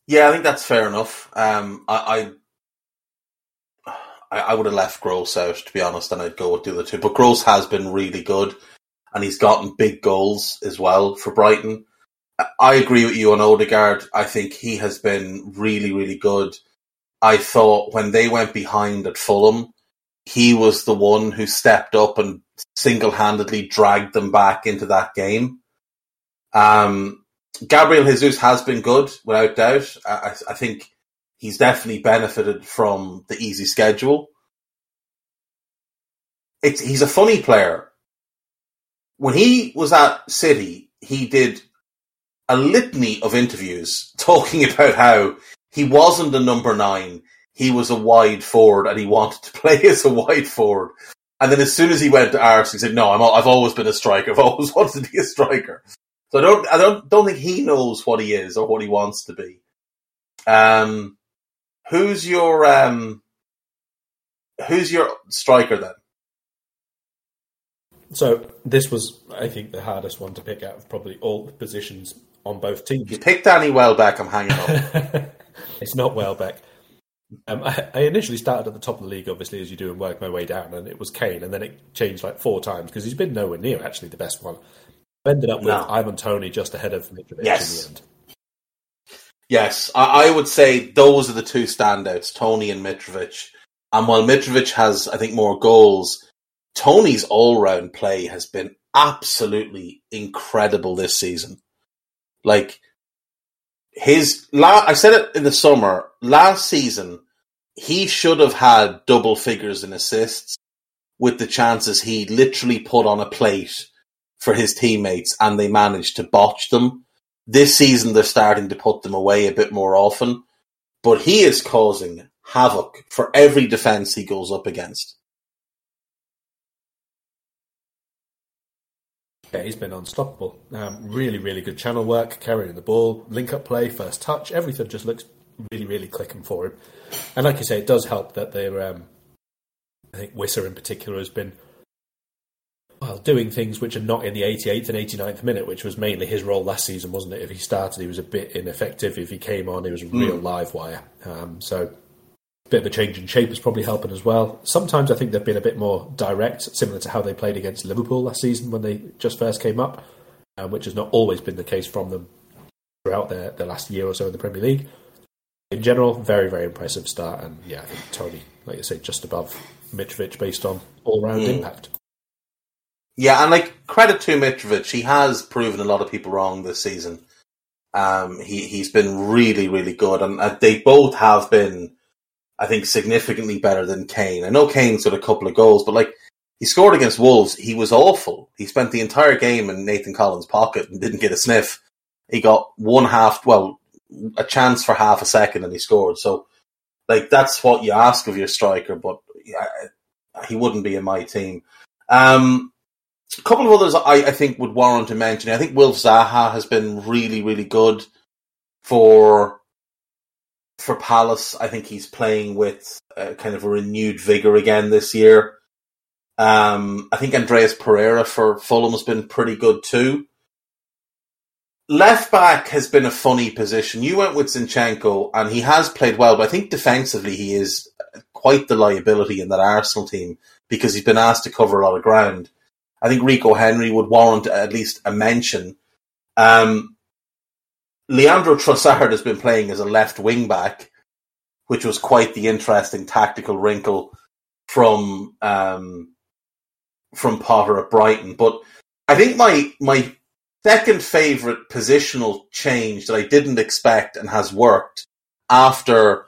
Yeah, I think that's fair enough. Um, I, I, I would have left Gross out to be honest, and I'd go with the other two. But Gross has been really good, and he's gotten big goals as well for Brighton. I- agree with you on Odegaard. I think he has been really, really good. I thought when they went behind at Fulham, he was the one who stepped up and single-handedly dragged them back into that game. Um, Gabriel Jesus has been good, without doubt. I I think he's definitely benefited from the easy schedule. It's, he's a funny player. When he was at City, he did a litany of interviews [laughs] talking about how he wasn't a number nine, he was a wide forward and he wanted to [laughs] play as a wide forward. And then as soon as he went to Arsenal, he said, "No, I'm, I've always been a striker. [laughs] I've always wanted to be a striker." So I don't, I don't, don't think he knows what he is or what he wants to be. Um, who's your um, who's your striker then? So this was, I think, the hardest one to pick out of probably all the positions on both teams. You picked Danny Welbeck. I'm hanging on. [laughs] it's not Welbeck. Um, I, I, initially started at the top of the league, obviously, as you do, and worked my way down, and it was Kane, and then it changed like four times because he's been nowhere near actually the best one. I ended up with no. Ivan Toney just ahead of Mitrovic yes. in the end. Yes, I, I, would say those are the two standouts, Toney and Mitrovic. And while Mitrovic has, I think, more goals, Toney's all-round play has been absolutely incredible this season. Like his, la- I said it in the summer last season. He should have had double figures in assists with the chances he literally put on a plate for his teammates, and they managed to botch them. This season, they're starting to put them away a bit more often, but he is causing havoc for every defense he goes up against. Yeah, he's been unstoppable. Um, really, really good channel work, carrying the ball, link up play, first touch, everything just looks really, really clicking for him. And like you say, it does help that they're. Um, I think Wissa in particular has been well doing things which are not in the 88th and 89th minute, which was mainly his role last season, wasn't it? If he started, he was a bit ineffective. If he came on, he was a real mm. live wire. Um, so bit of a change in shape is probably helping as well. Sometimes I think they've been a bit more direct, similar to how they played against Liverpool last season when they just first came up, um, which has not always been the case from them throughout their, their last year or so in the Premier League. In general, very, very impressive start. And yeah, I think Toney, like I say, just above Mitrovic based on all round mm. impact. Yeah, and like credit to Mitrovic, he has proven a lot of people wrong this season. Um, he he's been really really good, and uh, they both have been I think, significantly better than Kane. I know Kane's got a couple of goals, but like he scored against Wolves, he was awful. He spent the entire game in Nathan Collins' pocket and didn't get a sniff. He got one half, well, a chance for half a second, and he scored. So, like that's what you ask of your striker, but he wouldn't be in my team. Um, a couple of others I, I think would warrant a mention. I think Wilf Zaha has been really, really good for for Palace, I think he's playing with kind of a renewed vigor again this year. Um, I think Andreas Pereira for Fulham has been pretty good too. Left back has been a funny position. You went with Zinchenko, and he has played well, but I think defensively he is quite the liability in that Arsenal team because he's been asked to cover a lot of ground. I think Rico Henry would warrant at least a mention. Um, Leandro Trossard has been playing as a left wing back, which was quite the interesting tactical wrinkle from um, from Potter at Brighton. But I think my my second favourite positional change that I didn't expect and has worked after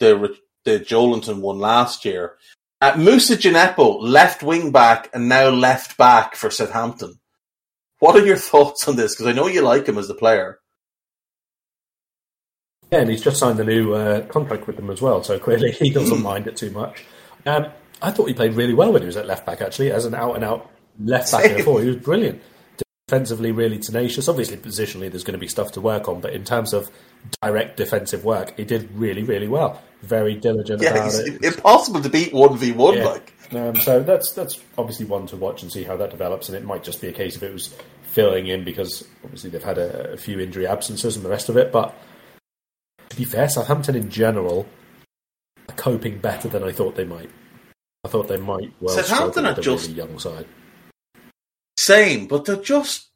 the the Joelinton one last year. At Moussa Djenepo, left wing back and now left back for Southampton. What are your thoughts on this? Because I know you like him as a player. Yeah, and he's just signed a new uh, contract with them as well, so clearly he doesn't [clears throat] mind it too much. Um, I thought he played really well when he was at left back, actually, as an out and out left back before. [laughs] He was brilliant. Defensively, really tenacious. Obviously, positionally, there's going to be stuff to work on, but in terms of direct defensive work, he did really, really well. Very diligent yeah, about it. Impossible to beat 1v1, like. Um, so that's that's obviously one to watch and see how that develops, and it might just be a case of it was filling in because obviously they've had a, a few injury absences and the rest of it, but to be fair, Southampton in general are coping better than I thought they might. I thought they might well Southampton are just really young side. Same, but they're just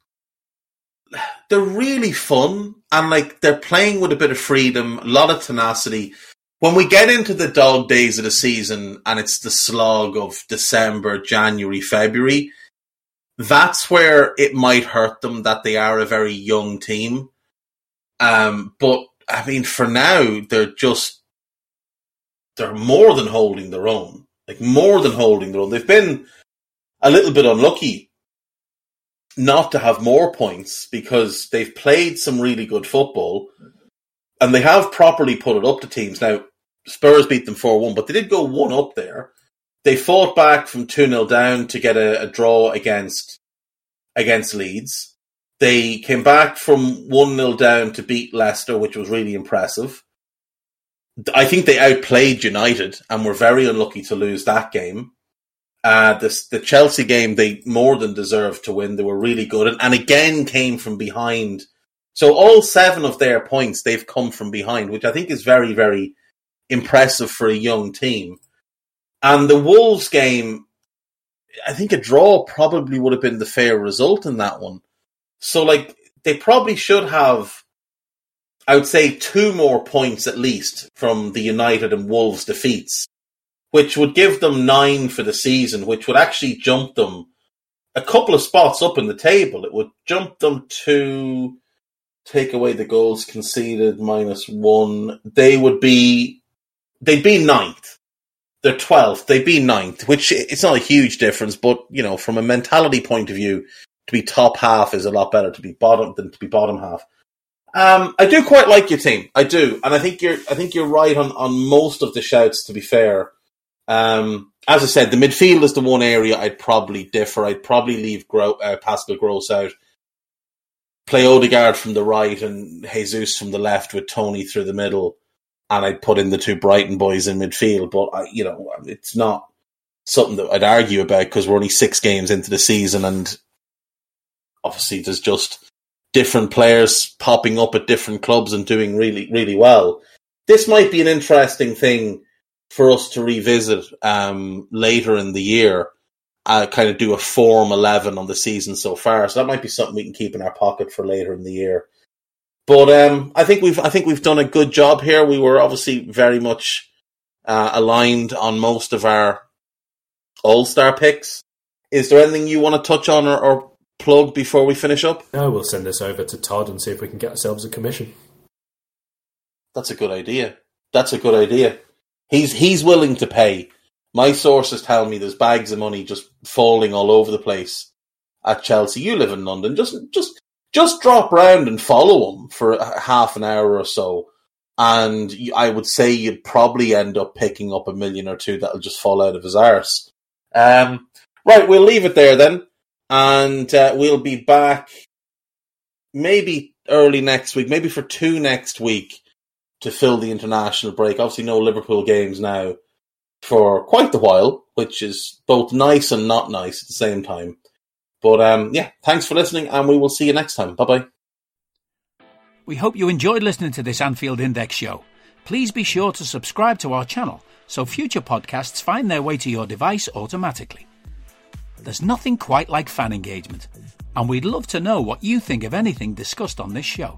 they're really fun and like they're playing with a bit of freedom, a lot of tenacity. When we get into the dog days of the season and it's the slog of December, January, February, that's where it might hurt them that they are a very young team. Um, but I mean, for now, they're just they're more than holding their own. Like more than holding their own. They've been a little bit unlucky not to have more points because they've played some really good football and they have properly put it up to teams. Now, Spurs beat them 4 1, but they did go one up there. They fought back from 2 0 down to get a, a draw against against Leeds. They came back from 1 0 down to beat Leicester, which was really impressive. I think they outplayed United and were very unlucky to lose that game. Uh, the, the Chelsea game, they more than deserved to win. They were really good and, and again came from behind. So all seven of their points, they've come from behind, which I think is very, very impressive for a young team. And the Wolves game, I think a draw probably would have been the fair result in that one. So like they probably should have I would say two more points at least from the United and Wolves defeats which would give them nine for the season, which would actually jump them a couple of spots up in the table. It would jump them to take away the goals conceded minus one. They would be, they'd be ninth. They're 12th. They'd be ninth, which it's not a huge difference, but you know, from a mentality point of view, to be top half is a lot better to be bottom than to be bottom half. Um, I do quite like your team. I do. And I think you're, I think you're right on, on most of the shouts, to be fair. Um, as I said, the midfield is the one area I'd probably differ. I'd probably leave Gro- uh, Pascal Gross out. Play Odegaard from the right and Jesus from the left with Toney through the middle, and I'd put in the two Brighton boys in midfield. But I, you know, it's not something that I'd argue about because we're only six games into the season, and obviously there's just different players popping up at different clubs and doing really, really well. This might be an interesting thing for us to revisit um, later in the year, uh, kind of do a form 11 on the season so far. So that might be something we can keep in our pocket for later in the year. But um, I think we've I think we've done a good job here. We were obviously very much uh, aligned on most of our All Star picks. Is there anything you want to touch on or, or plug before we finish up? No, we'll send this over to Todd and see if we can get ourselves a commission. That's a good idea. That's a good idea. He's he's willing to pay. My sources tell me there's bags of money just falling all over the place at Chelsea. You live in London. Just just just drop round and follow him for half an hour or so, and I would say you'd probably end up picking up a million or two that'll just fall out of his arse. Um, right, we'll leave it there then, and uh, we'll be back maybe early next week, maybe for two next week to fill the international break. Obviously, no Liverpool games now for quite the while, which is both nice and not nice at the same time. But um, yeah, thanks for listening, and we will see you next time. Bye bye. We hope you enjoyed listening to this Anfield Index show. Please be sure to subscribe to our channel so future podcasts find their way to your device automatically. There's nothing quite like fan engagement, and we'd love to know what you think of anything discussed on this show.